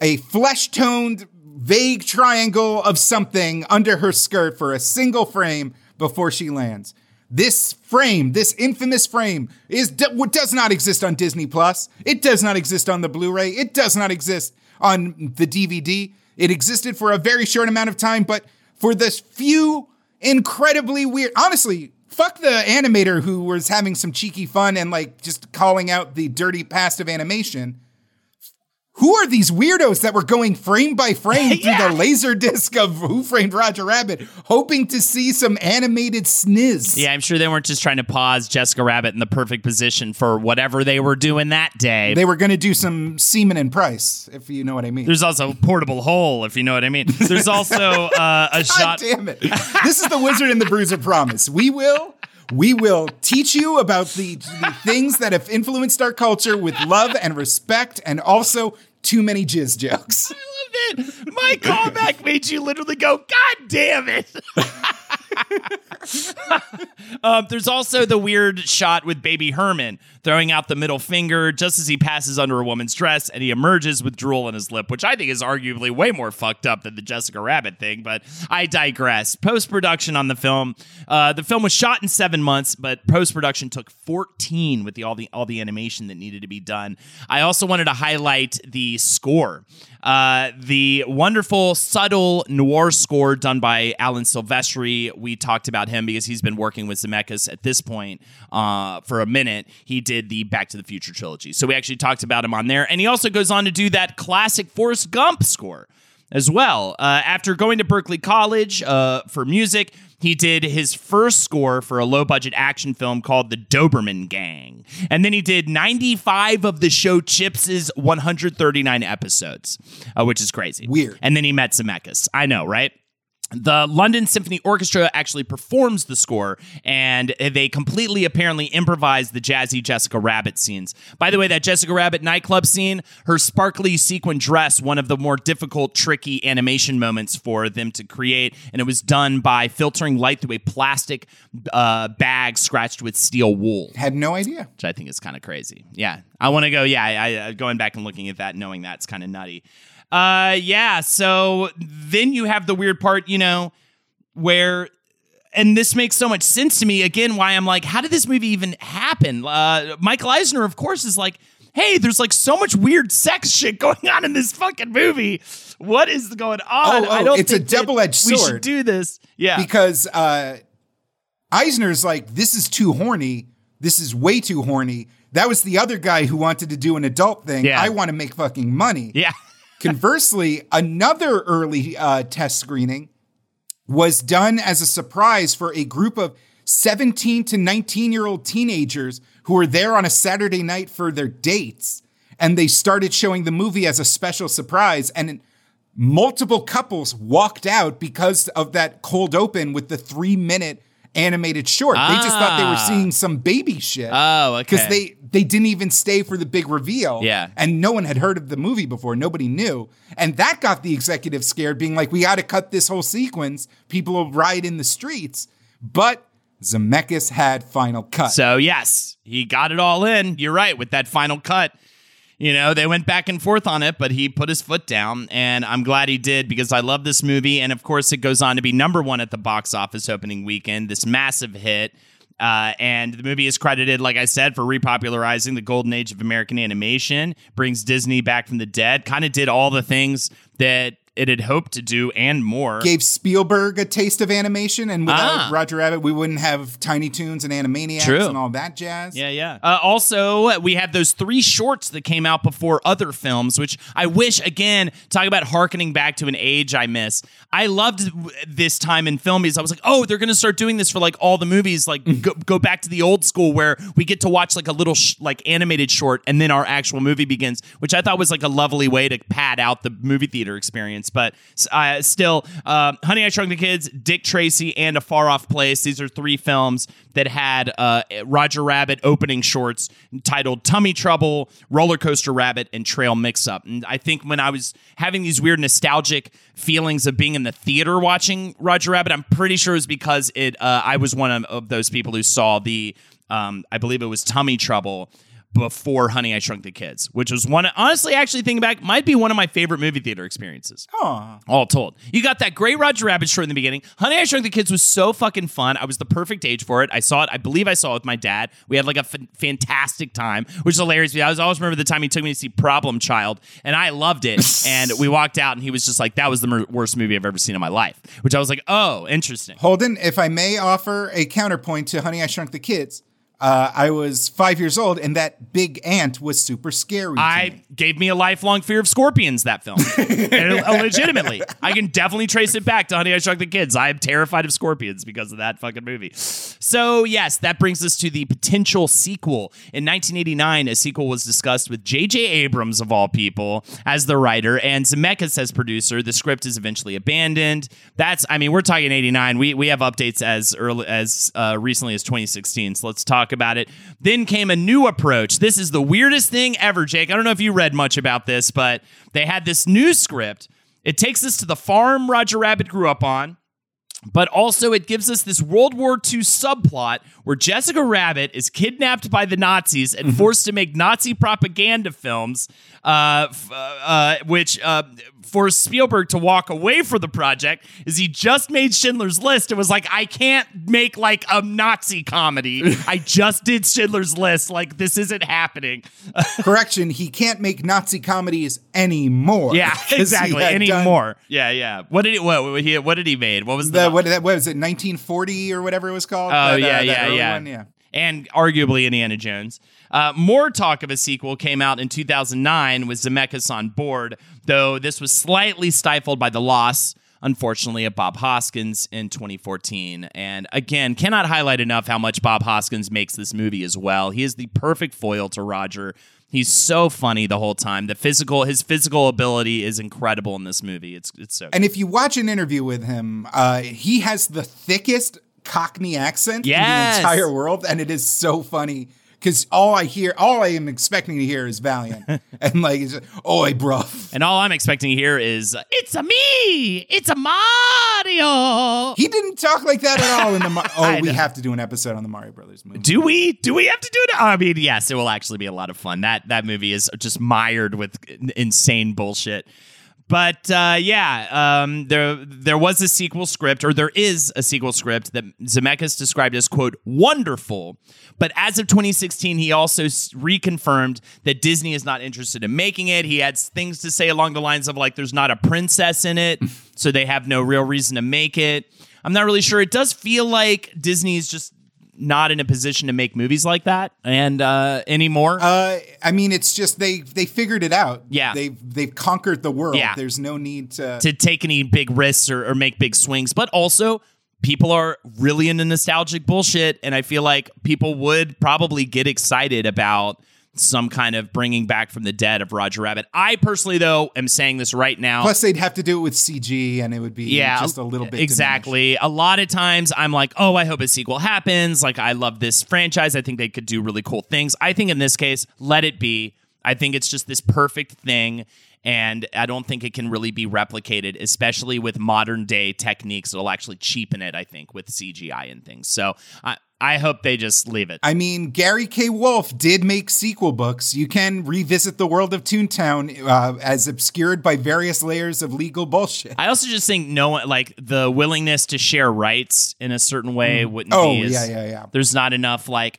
a flesh toned, vague triangle of something under her skirt for a single frame before she lands. This frame, this infamous frame, is what does not exist on Disney Plus. It does not exist on the Blu-ray. It does not exist on the DVD. It existed for a very short amount of time, but for this few incredibly weird, honestly, fuck the animator who was having some cheeky fun and like just calling out the dirty past of animation. Who are these weirdos that were going frame by frame yeah. through the laser disc of Who Framed Roger Rabbit, hoping to see some animated sniz? Yeah, I'm sure they weren't just trying to pause Jessica Rabbit in the perfect position for whatever they were doing that day. They were going to do some semen and price, if you know what I mean. There's also a portable hole, if you know what I mean. There's also uh, a God shot. Damn it! this is the Wizard and the Bruiser promise. We will we will teach you about the, the things that have influenced our culture with love and respect and also too many jizz jokes. I it. My callback made you literally go, God damn it. um, there's also the weird shot with baby Herman throwing out the middle finger just as he passes under a woman's dress and he emerges with drool on his lip, which I think is arguably way more fucked up than the Jessica Rabbit thing, but I digress. Post production on the film. Uh, the film was shot in seven months, but post production took 14 with the all the all the animation that needed to be done. I also wanted to highlight the score. Uh, the wonderful, subtle noir score done by Alan Silvestri. We talked about him because he's been working with Zemeckis at this point uh, for a minute. He did the Back to the Future trilogy. So we actually talked about him on there. And he also goes on to do that classic Forrest Gump score as well. Uh, after going to Berklee College uh, for music, he did his first score for a low budget action film called The Doberman Gang. And then he did 95 of the show Chips' 139 episodes, uh, which is crazy. Weird. And then he met Zemeckis. I know, right? The London Symphony Orchestra actually performs the score, and they completely apparently improvise the jazzy Jessica Rabbit scenes. By the way, that Jessica Rabbit nightclub scene, her sparkly sequin dress, one of the more difficult, tricky animation moments for them to create, and it was done by filtering light through a plastic uh, bag scratched with steel wool Had no idea. which I think is kind of crazy. Yeah, I want to go. Yeah, I, I going back and looking at that, knowing that's kind of nutty. Uh, yeah. So then you have the weird part, you know, where. And this makes so much sense to me. Again, why I'm like, how did this movie even happen? Uh, Michael Eisner, of course, is like, hey, there's like so much weird sex shit going on in this fucking movie. What is going on? Oh, I oh, don't it's a double-edged sword We should do this. Yeah. because uh, Eisner's like, this is too horny. This is way too horny. That was the other guy who wanted to do an adult thing. Yeah. I want to make fucking money. yeah. Conversely, another early uh, test screening was done as a surprise for a group of 17 to 19 year old teenagers who were there on a Saturday night for their dates. And they started showing the movie as a special surprise. And multiple couples walked out because of that cold open with the three minute animated short. They just thought they were Ah. seeing some baby shit. Oh, okay. Because they they didn't even stay for the big reveal. Yeah. And no one had heard of the movie before. Nobody knew. And that got the executive scared, being like, we got to cut this whole sequence. People will riot in the streets. But Zemeckis had final cut. So yes, he got it all in. You're right with that final cut. You know, they went back and forth on it, but he put his foot down, and I'm glad he did because I love this movie. And of course, it goes on to be number one at the box office opening weekend, this massive hit. Uh, and the movie is credited, like I said, for repopularizing the golden age of American animation, brings Disney back from the dead, kind of did all the things that it had hoped to do and more. Gave Spielberg a taste of animation, and without Ah. Roger Rabbit, we wouldn't have Tiny Toons and Animaniacs True. and all that jazz. Yeah, yeah. Uh, also, we have those three shorts that came out before other films, which I wish, again, talk about harkening back to an age I miss. I loved this time in film because I was like, oh, they're going to start doing this for like all the movies, like go, go back to the old school where we get to watch like a little sh- like animated short and then our actual movie begins, which I thought was like a lovely way to pad out the movie theater experience. But uh, still, uh, Honey, I Shrunk the Kids, Dick Tracy, and A Far Off Place. These are three films that had uh, Roger Rabbit opening shorts titled Tummy Trouble, Roller Coaster Rabbit, and Trail Mix Up. And I think when I was having these weird nostalgic feelings of being in the theater watching Roger Rabbit, I'm pretty sure it was because it uh, I was one of, of those people who saw the, um, I believe it was Tummy Trouble before Honey, I Shrunk the Kids, which was one, honestly, actually thinking back, might be one of my favorite movie theater experiences. Aw. All told. You got that great Roger Rabbit short in the beginning. Honey, I Shrunk the Kids was so fucking fun. I was the perfect age for it. I saw it, I believe I saw it with my dad. We had like a f- fantastic time, which is hilarious. I was always remember the time he took me to see Problem Child, and I loved it. and we walked out, and he was just like, that was the mer- worst movie I've ever seen in my life, which I was like, oh, interesting. Holden, if I may offer a counterpoint to Honey, I Shrunk the Kids, uh, I was five years old, and that big ant was super scary. I me. gave me a lifelong fear of scorpions. That film, uh, legitimately, I can definitely trace it back to Honey I Shrunk the Kids. I am terrified of scorpions because of that fucking movie. So yes, that brings us to the potential sequel. In 1989, a sequel was discussed with J.J. Abrams of all people as the writer and Zemeckis as producer. The script is eventually abandoned. That's, I mean, we're talking 89. We we have updates as early as uh, recently as 2016. So let's talk talk about it. Then came a new approach. This is the weirdest thing ever, Jake. I don't know if you read much about this, but they had this new script. It takes us to the farm Roger Rabbit grew up on. But also, it gives us this World War II subplot where Jessica Rabbit is kidnapped by the Nazis and Mm-hmm. forced to make Nazi propaganda films, uh, f- uh, uh, which uh, forced Spielberg to walk away from the project. Is he just made Schindler's List and was like, I can't make like a Nazi comedy. I just did Schindler's List. Like this isn't happening. Correction, he can't make Nazi comedies anymore. Yeah, exactly. had done Anymore. Yeah, yeah. What did he? What, what he? What did he made? What was the? The, what, that, what was it, 1940 or whatever it was called? Oh That, uh, yeah, yeah, yeah. one? yeah. And arguably Indiana Jones. Uh, more talk of a sequel came out in 2009 with Zemeckis on board, though this was slightly stifled by the loss, unfortunately, of Bob Hoskins in 2014. And again, cannot highlight enough how much Bob Hoskins makes this movie as well. He is the perfect foil to Roger. He's so funny the whole time. The physical, his physical ability is incredible in this movie. It's it's so. And if you watch an interview with him, uh, he has the thickest Cockney accent Yes. in the entire world, and it is so funny because all I hear, all I am expecting to hear is Valiant, and like, it's "Oi, bruv." and all I'm expecting to hear is "It's a me, it's a Mario." He didn't talk like that at all in the. Mar- oh, we have to do an episode on the Mario Brothers movie. Do we? Do we have to do it? I mean, yes, it will actually be a lot of fun. That that movie is just mired with insane bullshit. But uh, yeah, um, there there was a sequel script, or there is a sequel script that Zemeckis described as quote wonderful. But as of 2016, he also reconfirmed that Disney is not interested in making it. He had things to say along the lines of like, "There's not a princess in it, so they have no real reason to make it." I'm not really sure. It does feel like Disney is just not in a position to make movies like that and uh, anymore. Uh, I mean, it's just they they figured it out. Yeah. they've they've conquered the world. Yeah. There's no need to. to take any big risks or, or make big swings, but also people are really into nostalgic bullshit, and I feel like people would probably get excited about some kind of bringing back from the dead of Roger Rabbit. I personally, though, am saying this right now. Plus, they'd have to do it with CG, and it would be yeah, just a little bit exactly. A lot of times, I'm like, oh, I hope a sequel happens. Like, I love this franchise. I think they could do really cool things. I think in this case, let it be. I think it's just this perfect thing. And I don't think it can really be replicated, especially with modern day techniques. It'll actually cheapen it, I think, with CGI and things. So I, I hope they just leave it. I mean, Gary K. Wolf did make sequel books. You can revisit the world of Toontown uh, as obscured by various layers of legal bullshit. I also just think no one like the willingness to share rights in a certain way wouldn't Oh, be. as- yeah, yeah, yeah. There's not enough like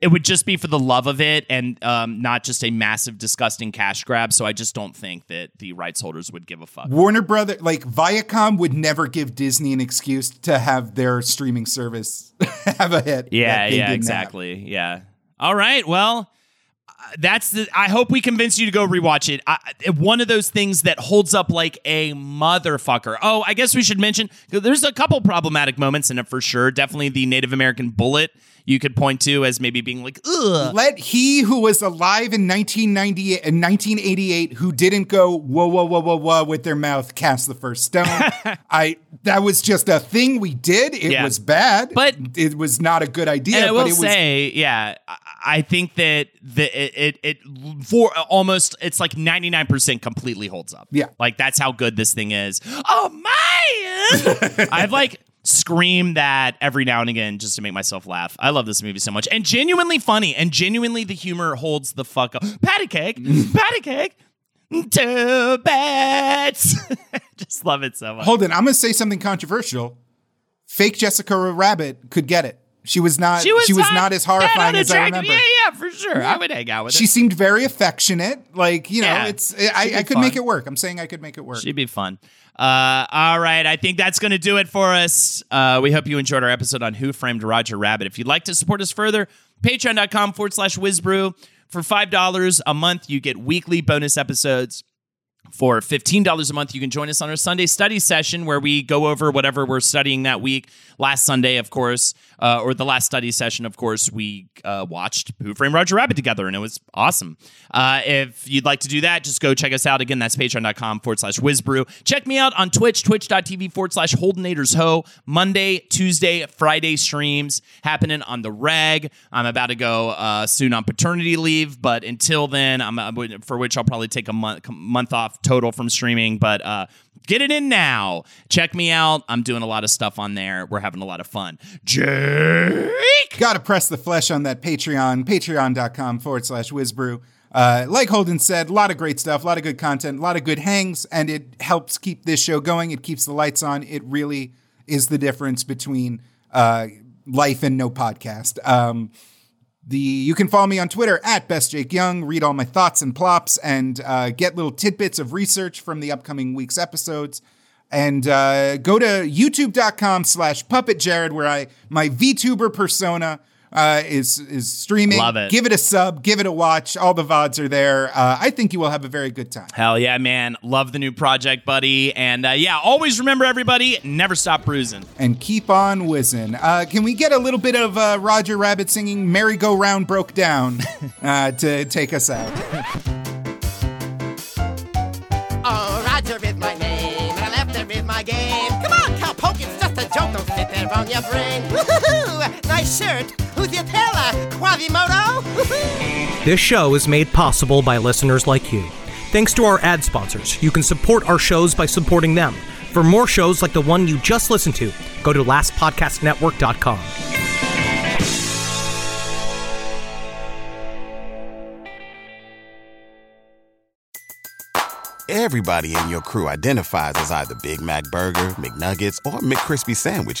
it would just be for the love of it and um, not just a massive, disgusting cash grab. So I just don't think that the rights holders would give a fuck. Warner Brother, like Viacom, would never give Disney an excuse to have their streaming service have a hit. Yeah, yeah, exactly. Yeah. All right. Well, uh, that's the. I hope we convince you to go rewatch it. I- one of those things that holds up like a motherfucker. Oh, I guess we should mention there's a couple problematic moments in it for sure. Definitely the Native American bullet you could point to as maybe being like, ugh. Let he who was alive in 1998 and 1988 who didn't go whoa whoa whoa whoa whoa with their mouth cast the first stone. I that was just a thing we did. It Yeah. was bad, But- it was not a good idea. I but will it was say, yeah, I- think that the it, it it for almost it's like ninety nine percent completely holds up. Yeah. like that's how good this thing is. Oh man, I've like screamed that every now and again just to make myself laugh. I love this movie so much and genuinely funny and genuinely the humor holds the fuck up. Patty cake, patty cake. Two bets. just love it so much. Hold on, I'm gonna say something controversial. Fake Jessica Rabbit could get it. She was not. She was, hot not as and horrifying as I remember. Yeah, yeah, for sure. I would hang out with her. She seemed very affectionate. Like you know, Yeah, it's I, I could fun. make it work. I'm saying I could make it work. She'd be fun. Uh, all right. I think that's going to do it for us. Uh, we hope you enjoyed our episode on Who Framed Roger Rabbit. If you'd like to support us further, patreon.com forward slash WizBru. For $5 a month, you get weekly bonus episodes. For $15 a month, you can join us on our Sunday study session where we go over whatever we're studying that week. Last Sunday, of course, uh, or the last study session, of course, we uh, watched Who Framed Roger Rabbit together, and it was awesome. Uh, if you'd like to do that, just go check us out. Again, that's patreon.com forward slash WizBru. Check me out on Twitch, twitch.tv forward slash Holdenators Ho. Monday, Tuesday, Friday streams happening on the reg. I'm about to go uh, soon on paternity leave, but until then, I'm uh, for which I'll probably take a month month off total from streaming. But uh, get it in now. Check me out. I'm doing a lot of stuff on there. We're having a lot of fun. Jake, Gotta press the flesh on that Patreon, patreon.com forward slash WizBru. Uh, like Holden said, a lot of great stuff, a lot of good content, a lot of good hangs, and it helps keep this show going. It keeps the lights on. It really is the difference between uh, life and no podcast. Um, the you can follow me on Twitter at Best Jake Young, read all my thoughts and plops, and uh, get little tidbits of research from the upcoming week's episodes. And uh, go to youtube.com slash puppet Jared, where I my VTuber persona uh, is is streaming. Love it. Give it a sub, give it a watch. All the VODs are there. Uh, I think you will have a very good time. Hell yeah, man. Love the new project, buddy. And uh, yeah, always remember, everybody, never stop bruising. And keep on whizzing. Uh, can we get a little bit of uh, Roger Rabbit singing Merry Go Round Broke Down uh, to take us out? Don't sit there on your brain. Woohoo! Nice shirt. Who's your tailor? Quasimodo? This show is made possible by listeners like you. Thanks to our ad sponsors, you can support our shows by supporting them. For more shows like the one you just listened to, go to lastpodcastnetwork.com. Everybody in your crew identifies as either Big Mac Burger, McNuggets, or McCrispy Sandwich.